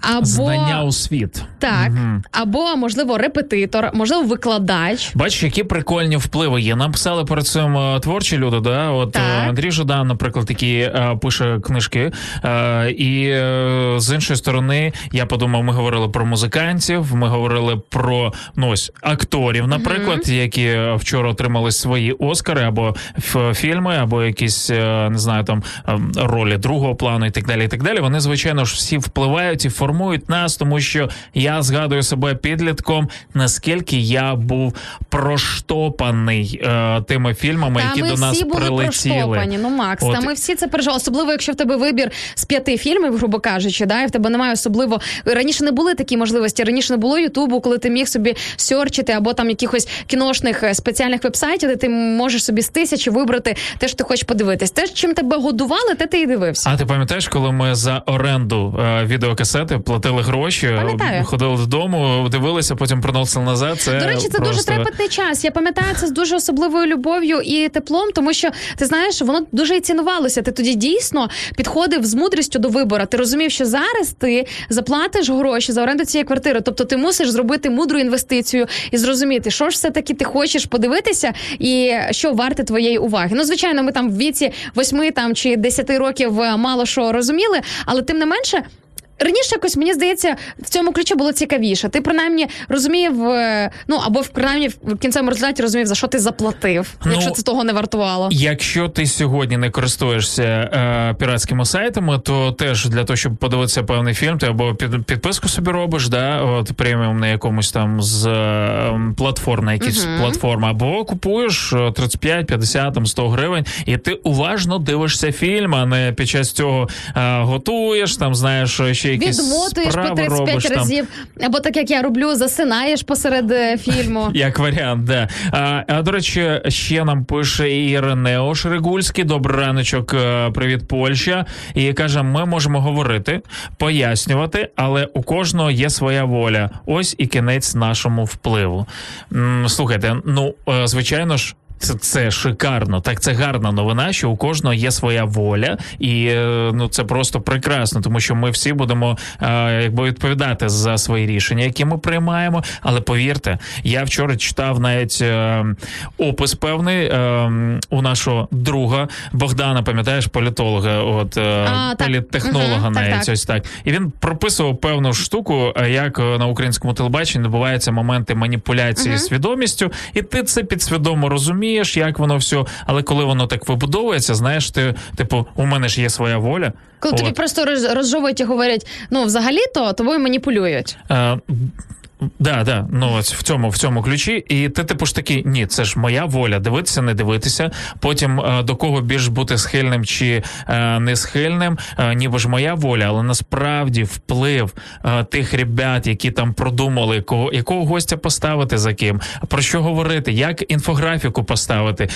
Або знання у світ. так, або можливо репетитор, можливо, викладач. Бачиш, які прикольні впливи є. Нам писали перед цим е, творчі люди. Да? От Так. е, Андрій Жадан, наприклад, який е, пише книжки. І з іншої сторони, я подумав, ми говорили про музикантів, ми говорили про ну, ось, акторів, наприклад, які вчора отримали свої Оскари або фільми, або якісь не знаю там е, ролі другого плану і так далі. І так далі. Вони, звичайно ж, всі впливають і формують нас, тому що я згадую себе підлітком, наскільки я був проштопаний е, тими фільмами, Та які ми до нас всі були прилетіли. проштопані. Ну, Макс, От. та ми всі це пережили. Особливо, якщо в тебе вибір з п'яти фільмів, грубо кажучи, да, і в тебе немає особливо. Раніше не були такі можливості. Раніше не було Ютубу, коли ти міг собі сьорчити або там якихось кіношних е, спеціальних вебсайтів, де ти можеш собі з тисячі вибрати те, що ти хочеш подивитись. Те, чим тебе годували, те ти і дивився. А ти пам'ятаєш, коли ми за оренду е, відеокасети платили гроші, Пам'ятаю. ходили додому, дивилися, потім приносили назад. Це До речі, це дуже просто... трепетний час. Я пам'ятаю це з дуже особливою любов'ю і теплом, тому що ти знаєш, воно дуже і цінувалося. Ти тоді дійсно підходив з мудрістю до вибору. Ти розумів, що зараз ти заплатиш гроші за оренду цієї квартири. Тобто ти мусиш зробити мудру інвестицію і зрозуміти, що ж все таки ти хочеш подивитися, і що варте твоєї уваги. Ну, звичайно, ми там в віці восьми там чи десяти років е, мало що розуміли, але тим не менше. Раніше якось мені здається, в цьому ключі було цікавіше. Ти принаймні розумів, е, ну або в принаймні в кінцевому результаті розумів, за що ти заплатив, Ну, якщо це того не вартувало. Якщо ти сьогодні не користуєшся е, піратськими сайтами, то теж для того, щоб подивитися певний фільм, ти або під, підписку собі робиш, да, от преміум на якомусь там з е, платформ, на якісь платформи, або купуєш е, 35, 50, там 100 гривень, і ти уважно дивишся фільм, а не під час цього е, готуєш, там знаєш ще ще якісь відмотуєш по справи 35 робиш там. разів, або так як я роблю, засинаєш посеред е, фільму. Як варіант, да. А, а до речі, ще нам пише Іринео Шригульський. Добрий раночок, е, привіт, Польща. І каже: ми можемо говорити, пояснювати, але у кожного є своя воля. Ось і кінець нашому впливу. Слухайте, ну е, звичайно ж. Це, це шикарно, так це гарна новина, що у кожного є своя воля, і е, ну це просто прекрасно, тому що ми всі будемо е, якби відповідати за свої рішення, які ми приймаємо. Але повірте, я вчора читав навіть е, опис певний е, у нашого друга Богдана, пам'ятаєш, політолога, от е, А, політтехнолога, так, навіть так. ось так. І він прописував певну штуку, е, як на українському телебаченні відбуваються моменти маніпуляції свідомістю, і ти це підсвідомо розумієш, як воно все. Але коли воно так вибудовується, знаєш, ти типу, у мене ж є своя воля. Коли тобі просто роз- розжовують і говорять, ну взагалі-то тобою маніпулюють. Е, Да, да, ну ось в цьому в цьому ключі, і ти типу ж такий, ні, це ж моя воля, дивитися, не дивитися. Потім е, до кого більш бути схильним чи е, не схильним, е, ніби ж моя воля, але насправді вплив е, тих ребят, які там продумали, кого якого гостя поставити за ким, про що говорити, як інфографіку поставити.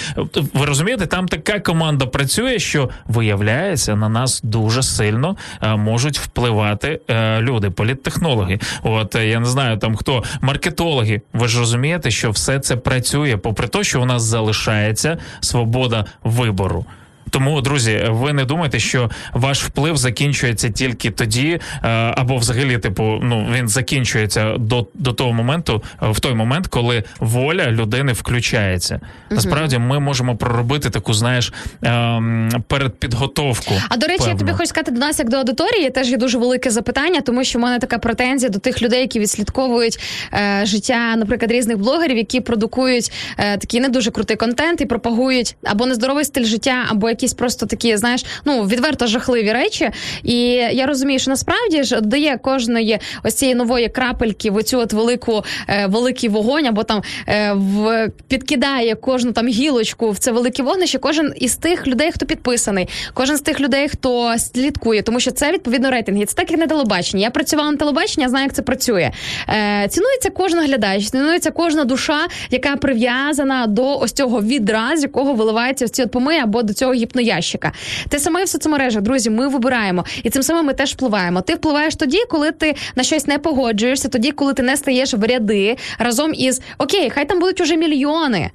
Ви розумієте, там така команда працює, що виявляється, на нас дуже сильно е, можуть впливати е, люди, політтехнологи. От я не знаю, там хто маркетологи. Ви ж розумієте, що все це працює, попри те, що у нас залишається свобода вибору. Тому, друзі, ви не думайте, що ваш вплив закінчується тільки тоді, е, або взагалі, типу, ну він закінчується до, до того моменту, е, в той момент, коли воля людини включається. Насправді, ми можемо проробити таку, знаєш, ем, передпідготовку. А до речі, я тобі хочу сказати до нас, як до аудиторії, теж є дуже велике запитання, тому що в мене така претензія до тих людей, які відслідковують е, життя, наприклад, різних блогерів, які продукують е, такий не дуже крутий контент і пропагують або нездоровий стиль життя, або якісь просто такі, знаєш, ну відверто жахливі речі. І я розумію, що насправді ж дає кожної ось цієї нової крапельки в оцю от велику е, великий вогонь, або там е, в підкидає кожну там гілочку в це велике вогнище. Кожен із тих людей, хто підписаний, кожен з тих людей, хто слідкує, тому що це відповідно рейтинги. Це так як на телебаченні. Я працювала на телебаченні, я знаю, як це працює. Е, цінується кожен глядач, цінується кожна душа, яка прив'язана до ось цього відра, з якого виливається ці от помиї або до цього гіпноящика. Те саме в соцмережах, друзі, ми вибираємо, і цим самим ми теж впливаємо. Ти впливаєш тоді, коли ти на щось не погоджуєшся, тоді, коли ти не стаєш в ряди разом із окей, хай там будуть уже мільйони.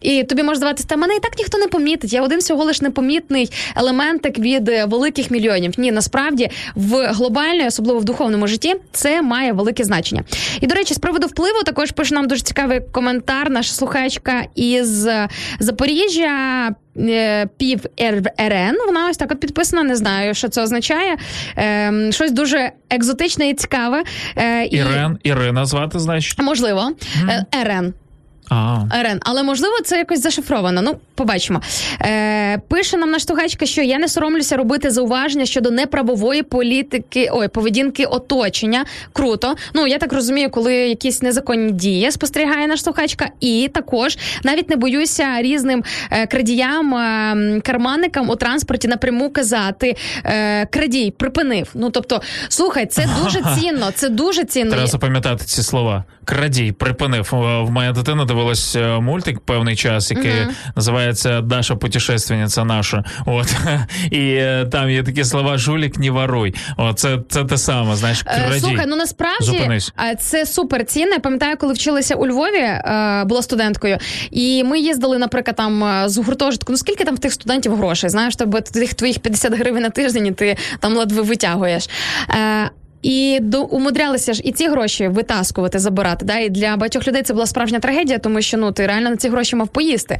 І тобі може здаватися, та мене і так ніхто не помітить. Я один всього лиш непомітний елементик від е, великих мільйонів. Ні, насправді в глобальній, особливо в духовному житті, це має велике значення. І до речі, з приводу впливу також пише нам дуже цікавий коментар. Наша слухачка із е, Запоріжжя. е, Пів РН, вона ось так от підписана. Не знаю, що це означає. Ем, щось дуже екзотичне і цікаве. Е, і, Ірен, Ірина звати, значить. Можливо, Е, РН. Рен, але можливо це якось зашифровано. Ну, побачимо. Е, пише нам наш тугачка, що я не соромлюся робити зауваження щодо неправової політики, ой, поведінки оточення. Круто. Ну я так розумію, коли якісь незаконні дії спостерігає наш слухачка, і також навіть не боюся різним е, крадіям, е, карманникам у транспорті напряму казати е, крадій, припинив. Ну тобто, слухай, це дуже цінно. Це дуже цінно. Треба запам'ятати ці слова. Крадій припинив. Е, В моя дитина дивилась е, мультик певний час, який називається Даша путешественниця наша. От і е, там є такі слова жулік, не воруй. О, це, це те саме. Знаєш, Е. Слухай, ну насправді Зупинись. це супер цінно. Я пам'ятаю, коли вчилася у Львові, була студенткою, і ми їздили, наприклад, там з гуртожитку. Ну скільки там в тих студентів грошей? Знаєш, тобі тих твоїх 50 гривень на тиждень, і ти там ледве витягуєш. І до умудрялися ж і ці гроші витаскувати, забирати. Да? І для багатьох людей це була справжня трагедія, тому що ну ти реально на ці гроші мав поїсти.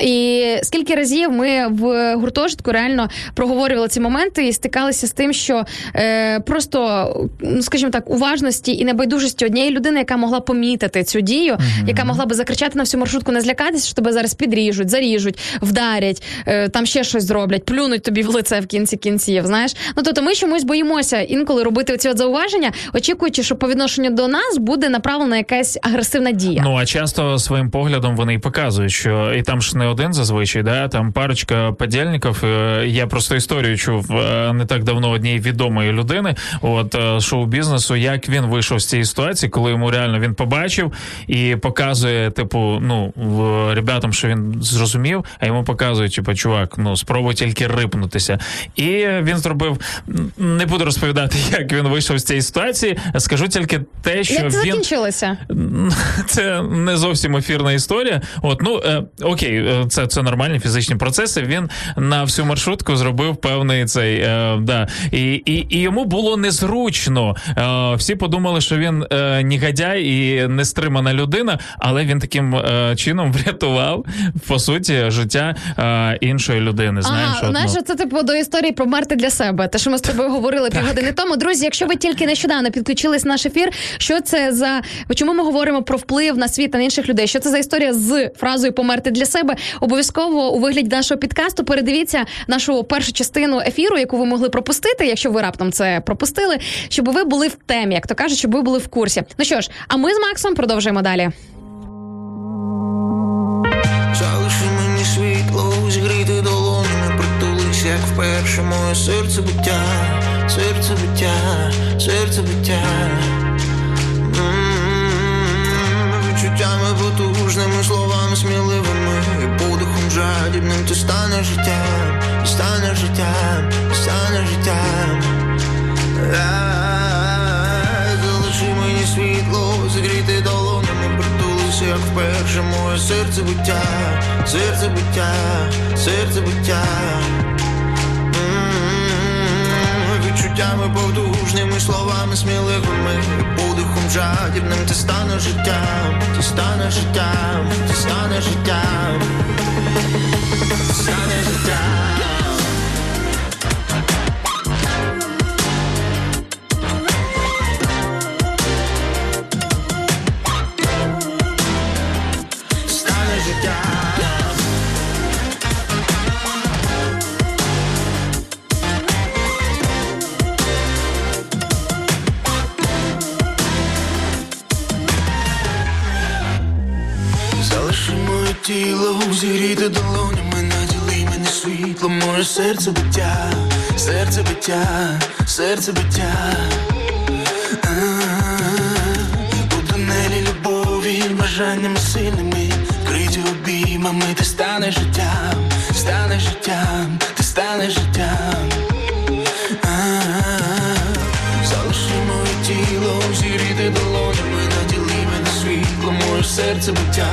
І скільки разів ми в гуртожитку реально проговорювали ці моменти і стикалися з тим, що е, просто, ну скажімо так, уважності і небайдужості однієї людини, яка могла помітити цю дію, яка могла би закричати на всю маршрутку, не злякатися, що тебе зараз підріжуть, заріжуть, вдарять, е, там ще щось зроблять, плюнуть тобі в лице в кінці кінців. Знаєш, ну тобто ми чомусь боїмося інколи робити ці от зауваження, очікуючи, що по відношенню до нас буде направлена якась агресивна дія. Ну а часто своїм поглядом вони і показують, що і там ж не один зазвичай, да там парочка подільників. Е, Я просто історію чув е, не так давно однієї відомої людини, от е, шоу-бізнесу, як він вийшов з цієї ситуації, коли йому реально він побачив і показує, типу, ну ребятам, що він зрозумів, а йому показують, типу, чувак, ну спробуй тільки рипнутися. І він зробив. Не буду розповідати, як він вийшов з цієї ситуації. Скажу тільки те, що Як це він закінчилося? це не зовсім ефірна історія. От ну е, окей, е, це, це нормальні фізичні процеси. Він на всю маршрутку зробив певний цей е, да, і, і, і йому було незручно. Е, всі подумали, що він е, негодяй і нестримана людина, але він таким е, чином врятував по суті життя е, іншої людини. Знаєш, знаєш, ну. це типу до історії про мерти для себе. Те, що ми з тобою говорили півгодини тому. Друзі, якщо ви тільки нещодавно підключились в наш ефір, що це за чому ми говоримо про вплив на світ та на інших людей? Що це за історія з фразою померти для себе? Обов'язково у вигляді нашого підкасту передивіться нашу першу частину ефіру, яку ви могли пропустити, якщо ви раптом це пропустили, щоб ви були в темі, як то кажуть, щоб ви були в курсі. Ну що ж, а ми з Максом продовжуємо далі. Залиши мені світло, зігріти долонями, притулись, як вперше моє серце биття, серце биття, серце биття. Відчуттями потужними, словами сміливими, подихом жадібним ти стане життям, стане життям, стане життям. Залиши мені світло, зігріти долонями, притулися, як вперше моє серце биття, серце биття, серце биття. М, Відчуттями потужними, словами сміливими, подихом жадібним ти стане життям, ти стане життям, ти стане життям, ти стане життям. Моє серце биття, серце биття, серце биття. У тунелі любові, бажаннями сильними, вкриті обіймами, ти станеш життям, станеш життям, ти станеш життям. А, Залиши моє тіло, зігріти долонями, наділи мене світлом, моє серце биття,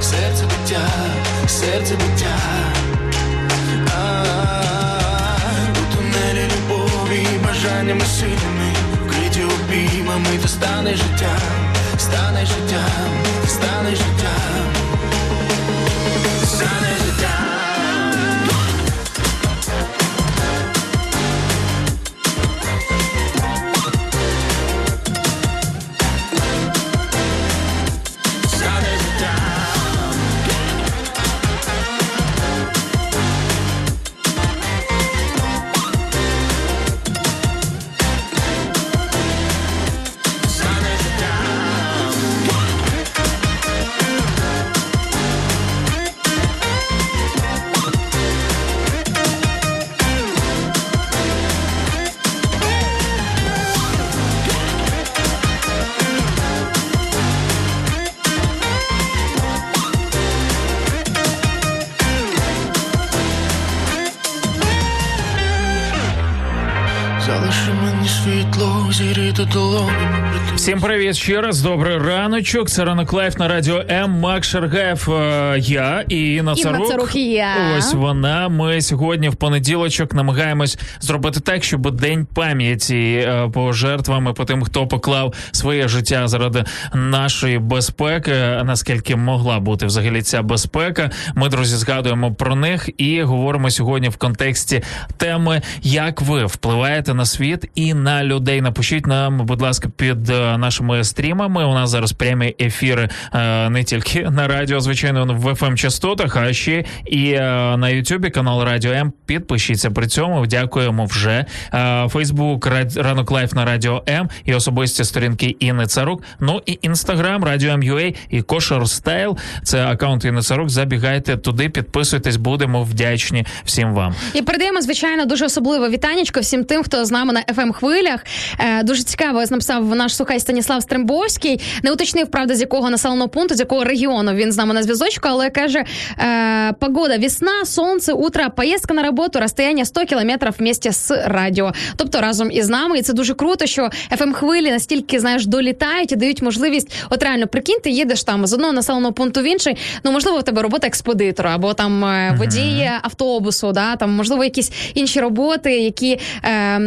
серце биття, серце биття. Бажаннями сильними, вкриті обіймами, ти стане життям, стане життям, стане життям, стане Всім привіт ще раз. Добрий раночок. Це ранок live на радіо М. Макс Шаргаєв. е, Я і Інна Інна Царук. Царук і я. Ось вона. Ми сьогодні в понеділочок намагаємось зробити так, щоб день пам'яті е, по жертвам і по тим, хто поклав своє життя заради нашої безпеки. Наскільки могла бути взагалі ця безпека? Ми друзі згадуємо про них і говоримо сьогодні в контексті теми, як ви впливаєте на світ світ і на людей. Напишіть нам, будь ласка, під е, нашими стрімами. У нас зараз прямі ефіри е, не тільки на радіо, звичайно, в fm частотах, а ще і е, на Ютубі канал Радіо М. Підпишіться при цьому. Дякуємо вже Фейсбук ранок live на радіо М і особисті сторінки Інни Царук. Ну і інстаграм Радіо М.Ю.А. і Kosher Style. Це аккаунт Інни Царук. Забігайте туди, підписуйтесь, будемо вдячні всім вам. І передаємо звичайно дуже особливе вітанечко всім тим, хто з нами на fm хвилях. Е, дуже цікаво написав наш слухай Станіслав Стрембовський. Не уточнив правда з якого населеного пункту, з якого регіону він з нами на зв'язочку, але каже: е, погода, весна, сонце, утро, поїздка на роботу, розстояння 100 кілометрів вместе з радіо. Тобто разом із нами, і це дуже круто, що fm хвилі настільки знаєш долітають і дають можливість. От реально прикинь, ти їдеш там з одного населеного пункту в інший. Ну можливо, в тебе робота експедитора або там е, водій автобусу, да там можливо якісь інші роботи, які е,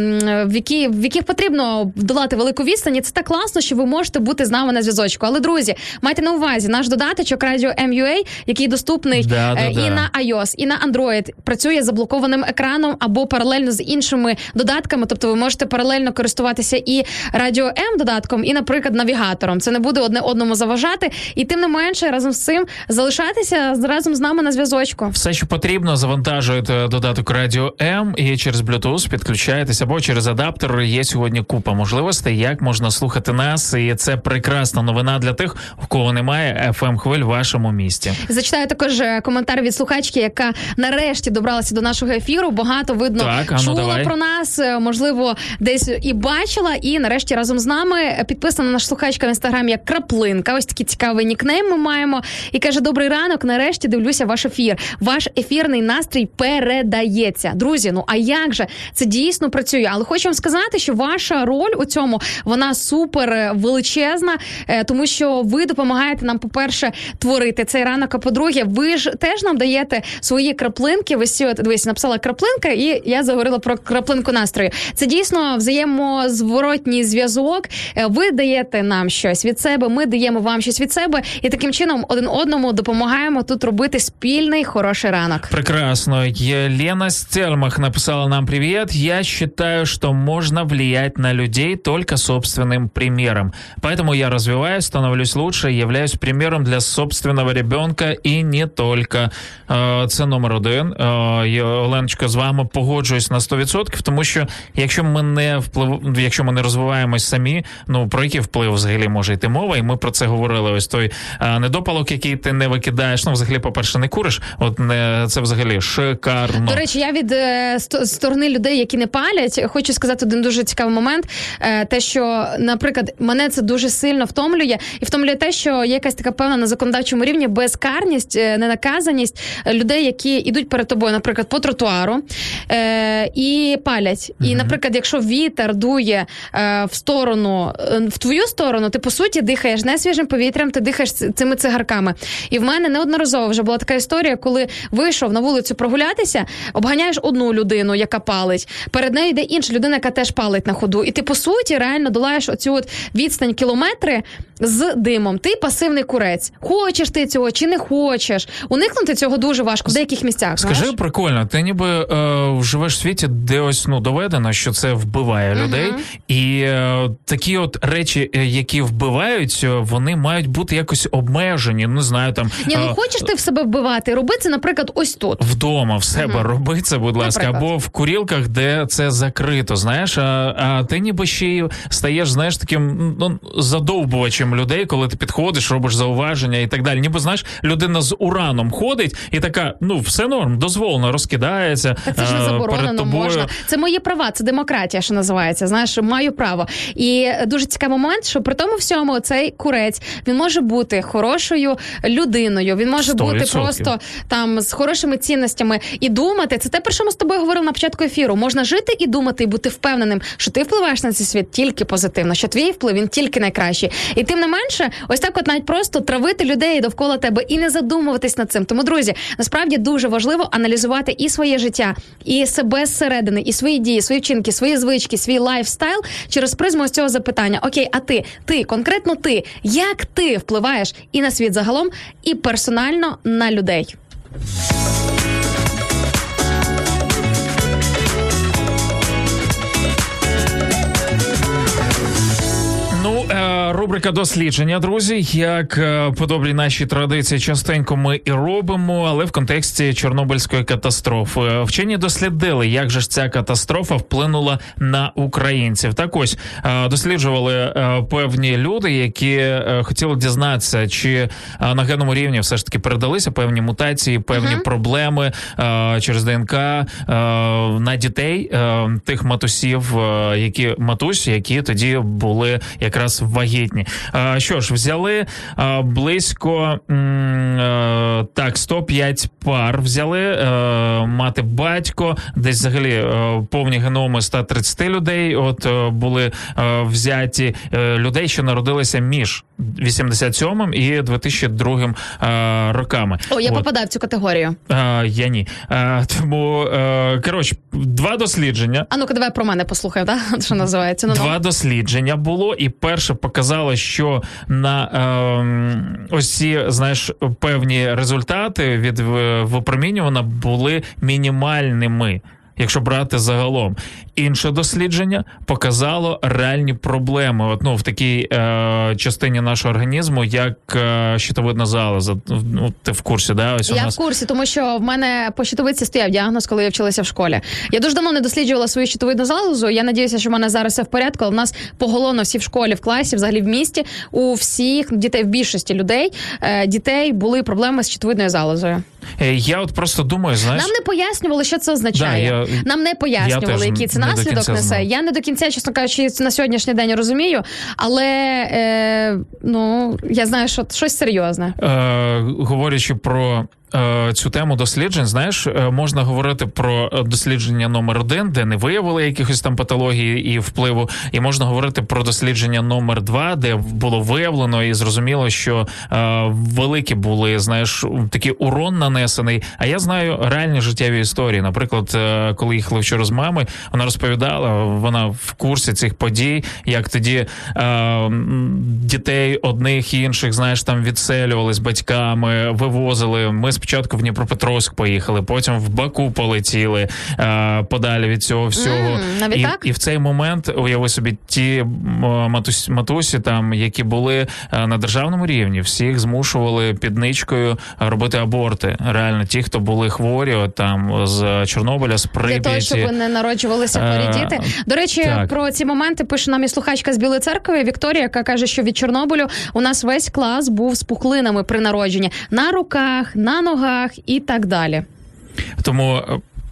в які в яких потрібно долати велику відстань. І Це так класно, що ви можете бути з нами на зв'язочку. Але друзі, майте на увазі наш додаточок радіо MUA, який доступний да, да, е, і да. на iOS, і на Android, працює заблокованим екраном або паралельно з іншими додатками. Тобто, ви можете паралельно користуватися і радіо М додатком, і, наприклад, навігатором. Це не буде одне одному заважати, і тим не менше разом з цим залишатися разом з нами на зв'язочку. Все, що потрібно, завантажуєте додаток Радіо М і через Bluetooth підключаєтесь або через адаптер. Є сьогодні купа можливостей, як можна слухати нас, і це прекрасна новина для тих, у кого немає fm хвиль в вашому місті. Зачитаю також е, коментар від слухачки, яка нарешті добралася до нашого ефіру. Багато видно Так, а ну, чула давай. про нас, е, можливо, десь і бачила. І нарешті разом з нами підписана наш слухачка в інстаграмі як краплинка. Ось такий цікавий нікнейм ми маємо. І каже: Добрий ранок. Нарешті дивлюся ваш ефір. Ваш ефірний настрій передається. Друзі, ну а як же це дійсно працює? Але хочу вам сказати, що ваша роль у цьому вона супер величезна, е, тому що ви допомагаєте нам, по-перше, творити цей ранок. А по-друге, ви ж теж нам даєте свої краплинки. Ви дивись, написала краплинка, і я заговорила про краплинку настрою. Це дійсно взаємозворотній зв'язок. Е, Ви даєте нам щось від себе, ми даємо вам щось від себе, і таким чином один одному допомагаємо тут робити спільний хороший ранок. Прекрасно. Елена Стельмах написала нам привет. Я считаю, что можно влиять на людей только собственным примером. Поэтому я развиваюсь, становлюсь лучше, являюсь примером для собственного ребенка и не только. Е, Це номер один. Е, Оленочка, з вами погоджуюсь на 100%, тому що якщо ми не вплив, якщо ми не розвиваємось самі, ну про який вплив взагалі може йти мова? І ми про це говорили. Ось той е, недопалок, який ти не викидаєш. Ну, взагалі, по-перше, не куриш. От не це взагалі шикарно. До речі, я від е, сто- сторони людей, які не палять, хочу сказати один дуже цікавий момент. Е, те, що, наприклад, мене це дуже сильно втомлює, і втомлює те, що є якась така певна на законодавчому рівні безкарність, е, ненаказаність людей, які йдуть перед тобою, наприклад, по тротуару е, і палять. І, наприклад, якщо вітер дує е, в сторону, е, в твою сторону, ти по суті дихаєш не свіжим повітрям, ти дихаєш цими цигарками. І в мене неодноразово вже була така історія, коли вийшов на вулицю прогулятися, обганяєш одну людину, яка палить. Перед нею йде інша людина, яка теж палить на ходу. І ти по суті реально долаєш оцю от відстань кілометри з димом. Ти пасивний курець. Хочеш ти цього чи не хочеш? Уникнути цього дуже важко в деяких місцях. Скажи знаєш? прикольно, ти ніби е, живеш в світі, де ось ну доведено, що це вбиває людей, і е, такі от речі, е, які вбивають, е, вони мають бути якось обмежені. Не знаю, там Ні, ну е, хочеш ти в себе вбивати, роби це, наприклад, ось тут. Вдома в себе роби це, будь ласка, Наприклад. або в курілках, де це закрито. Знаєш, а, а ти ніби ще й стаєш, знаєш, таким ну задовбувачем людей, коли ти підходиш, робиш зауваження і так далі. Ніби знаєш, людина з ураном ходить і така, ну все норм, дозволено, розкидається. Так це ж не е, перед заборонено тобою. можна. Це мої права, це демократія, що називається. Знаєш, маю право. І дуже цікавий момент, що при тому всьому цей курець він може бути хорошою людиною. Він може Сто бути просто там з хорошими цінностями і думати. Це те, про що ми з тобою говорили на початку ефіру. Можна жити і думати, і бути впевненим, що ти впливаєш на цей світ тільки позитивно, що твій вплив він тільки найкращий. І тим не менше, ось так, от навіть просто травити людей довкола тебе і не задумуватись над цим. Тому, друзі, насправді дуже важливо аналізувати і своє життя, і себе зсередини, і свої дії, свої вчинки, свої звички, свій лайфстайл через призму ось цього запитання: Окей, а ти, ти, конкретно ти, як ти впливаєш і на світ загалом, і персонально на людей? Рубрика дослідження, друзі. Як е, по добрій нашій традиції, частенько ми і робимо, але в контексті Чорнобильської катастрофи. Е, Вчені дослідили, як же ж ця катастрофа вплинула на українців. Так ось е, досліджували певні люди, які хотіли дізнатися, чи на генному рівні все ж таки передалися певні мутації, певні проблеми е, через ДНК на дітей тих матусів, які матусь, які тоді були якраз вагітні. Е, Що ж, взяли е, близько е, так 105 пар. Взяли мати батько, десь взагалі повні геноми 130 людей. От були взяті людей, що народилися між 87 і 2002 е, роками. О, я От. попадаю в цю категорію. Я ні. Тому коротше, два дослідження. А ну-ка, давай про мене послухай, да? що називається. Ну. Два дослідження було, і перше показало, що на е, ось ці знаєш певні результати від е, випромінювання були мінімальними. Якщо брати загалом, інше дослідження показало реальні проблеми. От, ну, в такій е, частині нашого організму, як е, щитовидна залоза. Ну, ти в курсі, да? Ось у Я в курсі, тому що в мене по щитовидці стояв діагноз, коли я вчилася в школі. Я дуже давно не досліджувала свою щитовидну залозу. Я надіюся, що в мене зараз все в порядку. Але в нас поголовно всі в школі, в класі, взагалі в місті. У всіх дітей, в більшості людей, е, дітей були проблеми з щитовидною залозою. Е, я от просто думаю, знаєш. Нам не пояснювали, що це означає. Да, я- Нам не пояснювали, який це наслідок несе. знав. Я не до кінця, чесно кажучи, на сьогоднішній день розумію, але е, ну я знаю, що щось серйозне. Е, говорячи про цю тему досліджень, знаєш, е, можна говорити про е, дослідження номер один, де не виявили якихось там патологій і впливу, і можна говорити про дослідження номер два, де було виявлено і зрозуміло, що е, великі були, знаєш, такий урон нанесений. А я знаю реальні життєві історії. Наприклад, е, коли їхали вчора з мами, вона розповідала, вона в курсі цих подій, як тоді е, дітей одних і інших, знаєш, там відселювали з батьками, вивозили. Ми спочатку в Дніпропетровськ поїхали, потім в Баку полетіли е, подалі від цього всього. М, навіть і, так? і в цей момент уяви собі ті м, матусь, матусі, там які були е, на державному рівні, всіх змушували під ничкою е, робити аборти. Реально, ті, хто були хворі, от там з Чорнобиля, з Для того, Прип'яті. щоб не народжувалися хворі Е, діти. До речі, так. про ці моменти пише нам і слухачка з Білої церкви Вікторія, яка каже, що від Чорнобилю у нас весь клас був з пухлинами при народженні на руках, на ногах і так далі. Тому.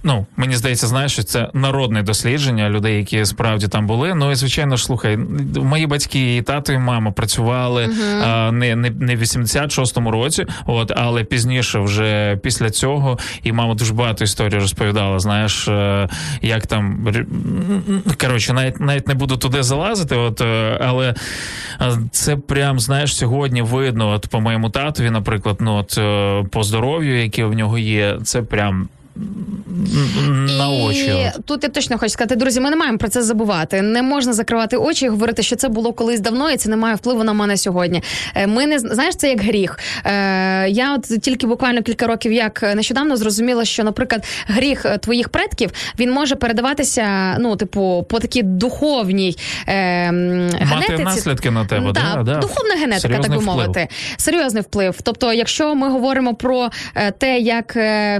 Ну, мені здається, знаєш, що це народне дослідження людей, які справді там були. Ну і звичайно ж, слухай, мої батьки, і тато, і мама працювали а, не, не, не в 86-му році, от, але пізніше, вже після цього, і мама дуже багато історій розповідала. Знаєш, е, як там коротше, навіть навіть не буду туди залазити, от, е, але е, це прям знаєш сьогодні видно. От по моєму татові, наприклад, ну от по здоров'ю, яке в нього є, це прям. На очі. І тут я точно хочу сказати, друзі, ми не маємо про це забувати. Не можна закривати очі і говорити, що це було колись давно, і це не має впливу на мене сьогодні. Е, Ми не знаєш, це як гріх. Е, Я от тільки буквально кілька років, як нещодавно зрозуміла, що, наприклад, гріх е, твоїх предків він може передаватися, ну, типу, по такій духовній е, м, Мати наслідки на тебе, Да, да, да. духовна генетика, Серйозний так би вплив. мовити. Серйозний вплив. Тобто, якщо ми говоримо про те, як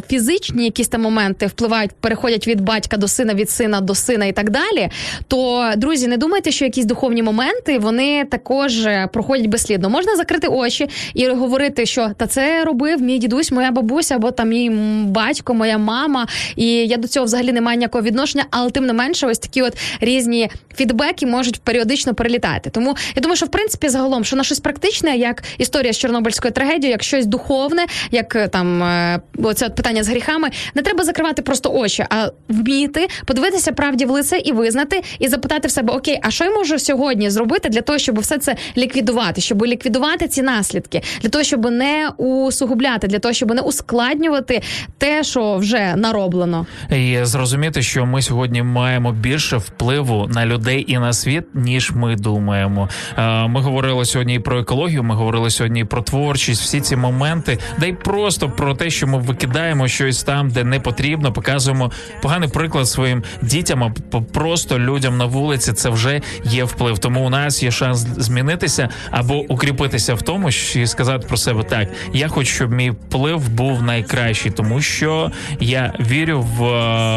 фізичні якісь там моменти впливають, переходять від батька до сина, від сина до сина і так далі, то друзі, не думайте, що якісь духовні моменти вони також е, проходять безслідно. Можна закрити очі і говорити, що та це робив мій дідусь, моя бабуся, або там мій батько, моя мама, і я до цього взагалі не маю ніякого відношення, але тим не менше, ось такі от різні фідбеки можуть періодично перелітати. Тому я думаю, що в принципі загалом, що на щось практичне, як історія з Чорнобильською трагедією, як щось духовне, як е, там е, оце питання з гріхами, не треба закривати просто очі, а вміти подивитися правді в лице і визнати, і запитати в себе: Окей, а що я можу сьогодні зробити для того, щоб все це ліквідувати, щоб ліквідувати ці наслідки, для того, щоб не усугубляти, для того, щоб не ускладнювати те, що вже нароблено. І зрозуміти, що ми сьогодні маємо більше впливу на людей і на світ, ніж ми думаємо. Е, Ми говорили сьогодні і про екологію. Ми говорили сьогодні і про творчість, всі ці моменти, да й просто про те, що ми викидаємо щось там, де робити не потрібно. Показуємо поганий приклад своїм дітям, а просто людям на вулиці. Це вже є вплив. Тому у нас є шанс змінитися або укріпитися в тому, що і сказати про себе так. Я хочу, щоб мій вплив був найкращий, тому що я вірю в,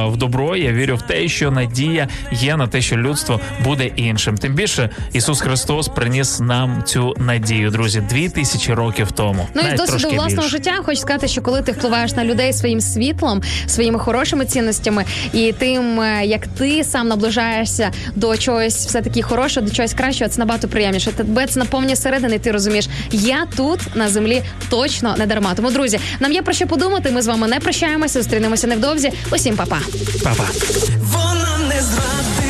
в добро. Я вірю в те, що надія є на те, що людство буде іншим. Тим більше Ісус Христос приніс нам цю надію, друзі, дві тисячі років тому. Ну і з досвіду власного більше. життя хочу сказати, що коли ти впливаєш на людей своїм світлом, своїми хорошими цінностями і тим, е, як ти сам наближаєшся до чогось все таки хорошого, до чогось кращого, це набагато приємніше. Тебе це наповнює середини, і ти розумієш, я тут на землі точно не дарма. Тому, друзі, нам є про що подумати. Ми з вами не прощаємося, зустрінемося невдовзі. Усім па-па. Па-па. Вона не зрадить,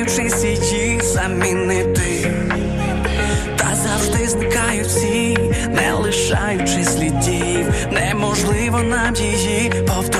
намагаючись її замінити. Та завжди зникають всі, не лишаючи слідів, неможливо нам її повторити.